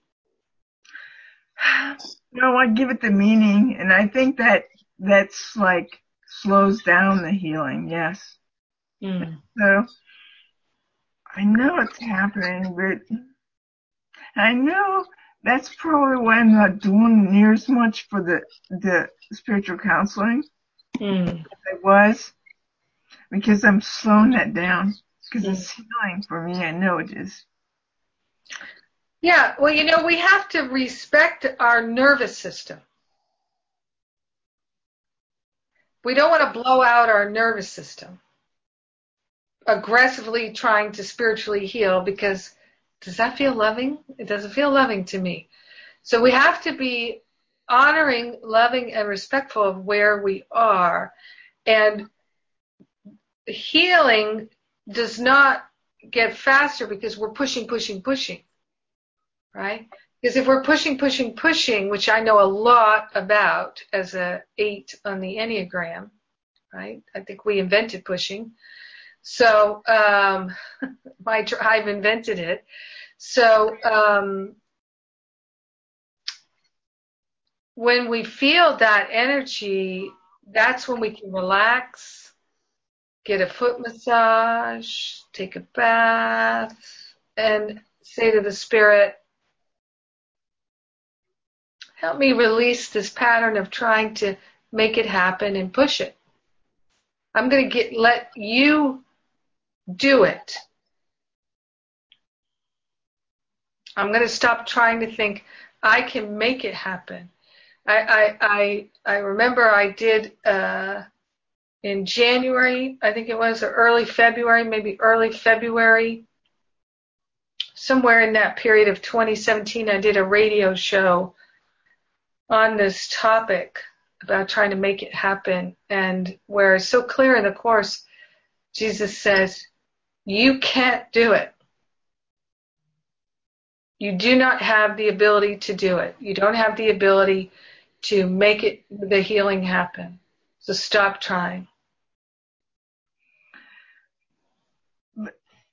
No, I give it the meaning, and I think that that's like slows down the healing. Yes. Mm. So I know it's happening, but I know that's probably why I'm not doing near as much for the the spiritual counseling mm. I was, because I'm slowing that down because mm. it's healing for me. I know it is. Yeah, well, you know, we have to respect our nervous system. We don't want to blow out our nervous system aggressively trying to spiritually heal because does that feel loving? It doesn't feel loving to me. So we have to be honoring, loving, and respectful of where we are. And healing does not get faster because we're pushing, pushing, pushing. right? Because if we're pushing, pushing, pushing, which I know a lot about as a eight on the Enneagram, right? I think we invented pushing. So, um, my tribe invented it. So, um, when we feel that energy, that's when we can relax, get a foot massage, take a bath, and say to the spirit, help me release this pattern of trying to make it happen and push it. I'm going to get, let you do it. I'm going to stop trying to think I can make it happen. I, I, I, remember I did, uh, in January, I think it was, or early February, maybe early February, somewhere in that period of 2017, I did a radio show on this topic about trying to make it happen. And where it's so clear in the Course, Jesus says, you can't do it. You do not have the ability to do it. You don't have the ability to make it, the healing happen. So stop trying.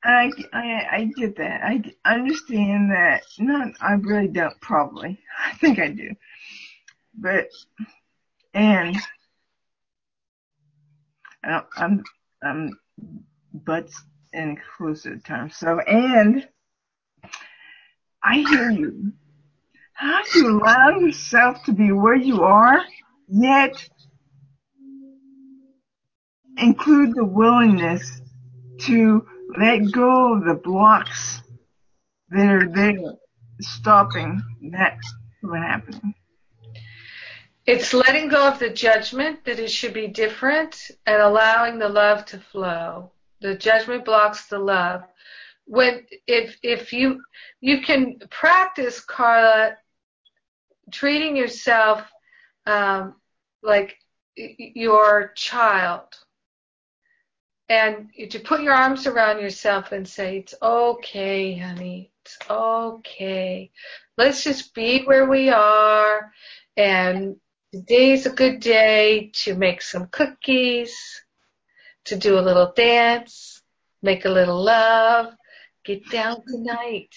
I, I, I get that. I understand that. Not, I really don't, probably. I think I do. But, and, I'm, I'm, butts inclusive terms. So, and, I hear you. How do you allow yourself to be where you are, yet include the willingness to let go of the blocks that are there stopping that from happening. It's letting go of the judgment that it should be different and allowing the love to flow. The judgment blocks the love. When if if you you can practice Carla treating yourself um, like your child and to put your arms around yourself and say, It's okay, honey. It's okay. Let's just be where we are. And today's a good day to make some cookies, to do a little dance, make a little love, get down tonight.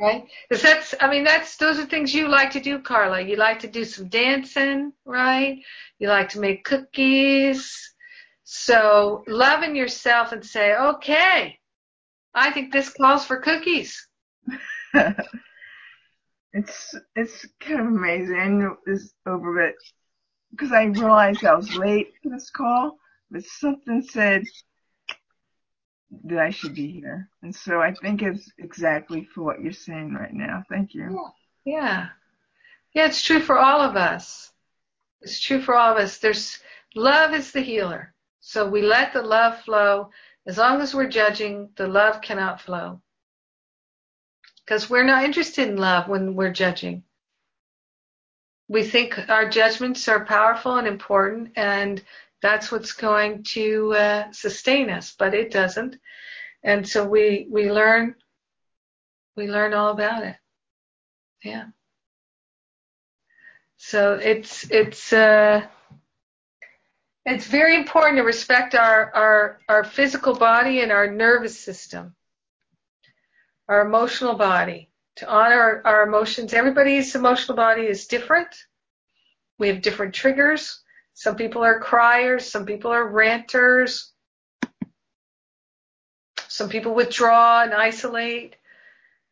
Right? Because that's, I mean, that's, those are things you like to do, Carla. You like to do some dancing, right? You like to make cookies so loving yourself and say, okay, I think this calls for cookies. it's it's kind of amazing. I know this over, because I realized I was late for this call, but something said that I should be here, and so I think it's exactly for what you're saying right now. Thank you. Yeah, yeah. It's true for all of us. It's true for all of us. There's love is the healer. So we let the love flow. As long as we're judging, the love cannot flow. Because we're not interested in love when we're judging. We think our judgments are powerful and important, and that's what's going to uh, sustain us, but it doesn't. And so we we learn we learn all about it. Yeah. So it's it's uh it's very important to respect our, our, our physical body and our nervous system, our emotional body, to honor our, our emotions. Everybody's emotional body is different. We have different triggers. Some people are criers, some people are ranters. Some people withdraw and isolate.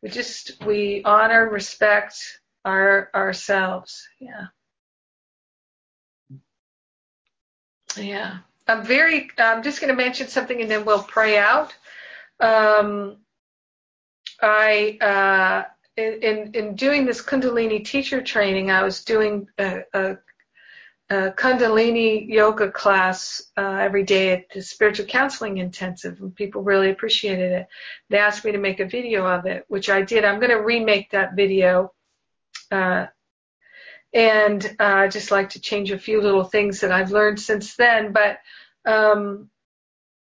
We just, we honor respect our, ourselves. Yeah. Yeah. I'm very, I'm just going to mention something and then we'll pray out. Um, I, uh, in, in doing this Kundalini teacher training, I was doing a, a, a Kundalini yoga class uh, every day at the spiritual counseling intensive, and people really appreciated it. They asked me to make a video of it, which I did. I'm going to remake that video uh, and uh, I just like to change a few little things that I've learned since then. But um,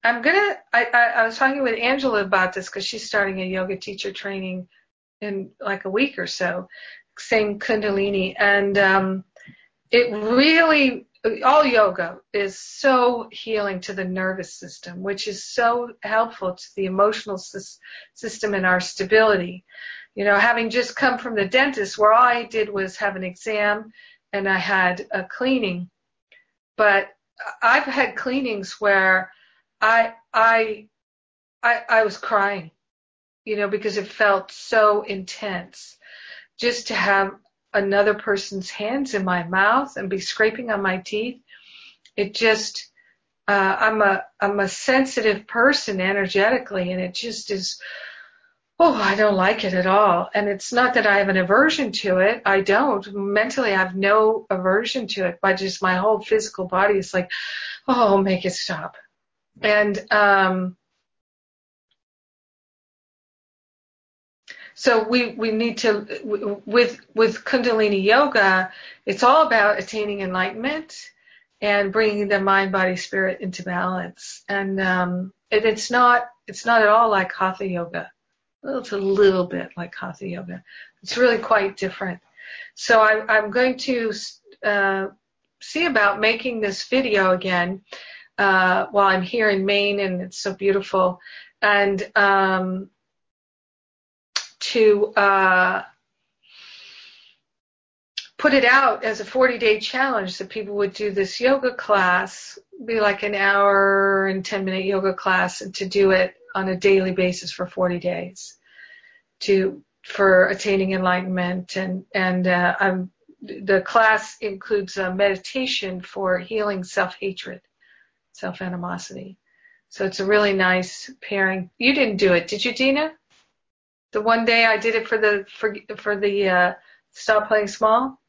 I'm gonna. I, I, I was talking with Angela about this because she's starting a yoga teacher training in like a week or so, same Kundalini, and um, it really all yoga is so healing to the nervous system, which is so helpful to the emotional system and our stability. You know, having just come from the dentist where all I did was have an exam and I had a cleaning, but I've had cleanings where I I I, I was crying, you know, because it felt so intense. Just to have another person's hands in my mouth and be scraping on my teeth. It just, uh, I'm a, I'm a sensitive person energetically and it just is, oh, I don't like it at all. And it's not that I have an aversion to it. I don't. Mentally, I have no aversion to it, but just my whole physical body is like, oh, make it stop. And, um, So we, we need to, with, with Kundalini Yoga, it's all about attaining enlightenment and bringing the mind, body, spirit into balance. And, um, it, it's not, it's not at all like Hatha Yoga. It's a little bit like Hatha Yoga. It's really quite different. So I, I'm going to, uh, see about making this video again, uh, while I'm here in Maine and it's so beautiful. And, um, to uh, put it out as a 40 day challenge that people would do this yoga class, be like an hour and 10 minute yoga class, and to do it on a daily basis for 40 days to for attaining enlightenment and and uh, I'm, the class includes a meditation for healing self hatred, self animosity. So it's a really nice pairing. You didn't do it, did you, Dina? The one day I did it for the for for the uh, stop playing small.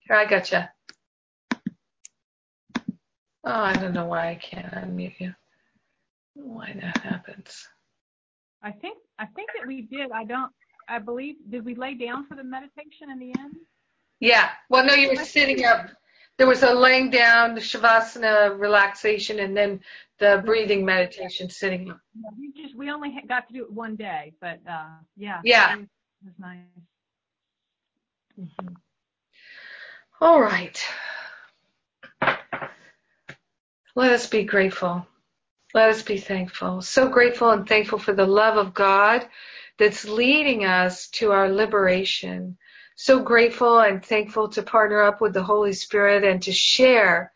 Here I gotcha. Oh, I don't know why I can't unmute you. Why that happens. I think I think that we did. I don't. I believe did we lay down for the meditation in the end? Yeah. Well, no, you were sitting up. There was a laying down, the shavasana relaxation, and then the breathing meditation sitting up. Yeah, we just we only got to do it one day, but uh, yeah, yeah, it was, it was nice. Mm-hmm. All right. Let us be grateful. Let us be thankful. So grateful and thankful for the love of God that's leading us to our liberation. So grateful and thankful to partner up with the Holy Spirit and to share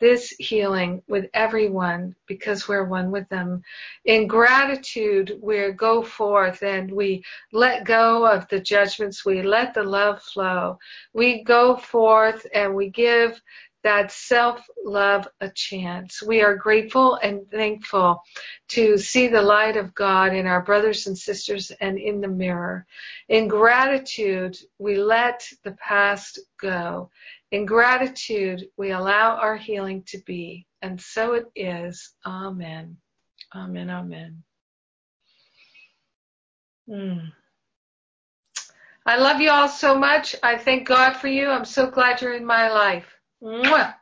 this healing with everyone because we're one with them. In gratitude, we go forth and we let go of the judgments. We let the love flow. We go forth and we give that self-love a chance. We are grateful and thankful to see the light of God in our brothers and sisters and in the mirror. In gratitude, we let the past go in gratitude, we allow our healing to be, and so it is. Amen. Amen. Amen. Mm. I love you all so much. I thank God for you. I'm so glad you're in my life. Mwah.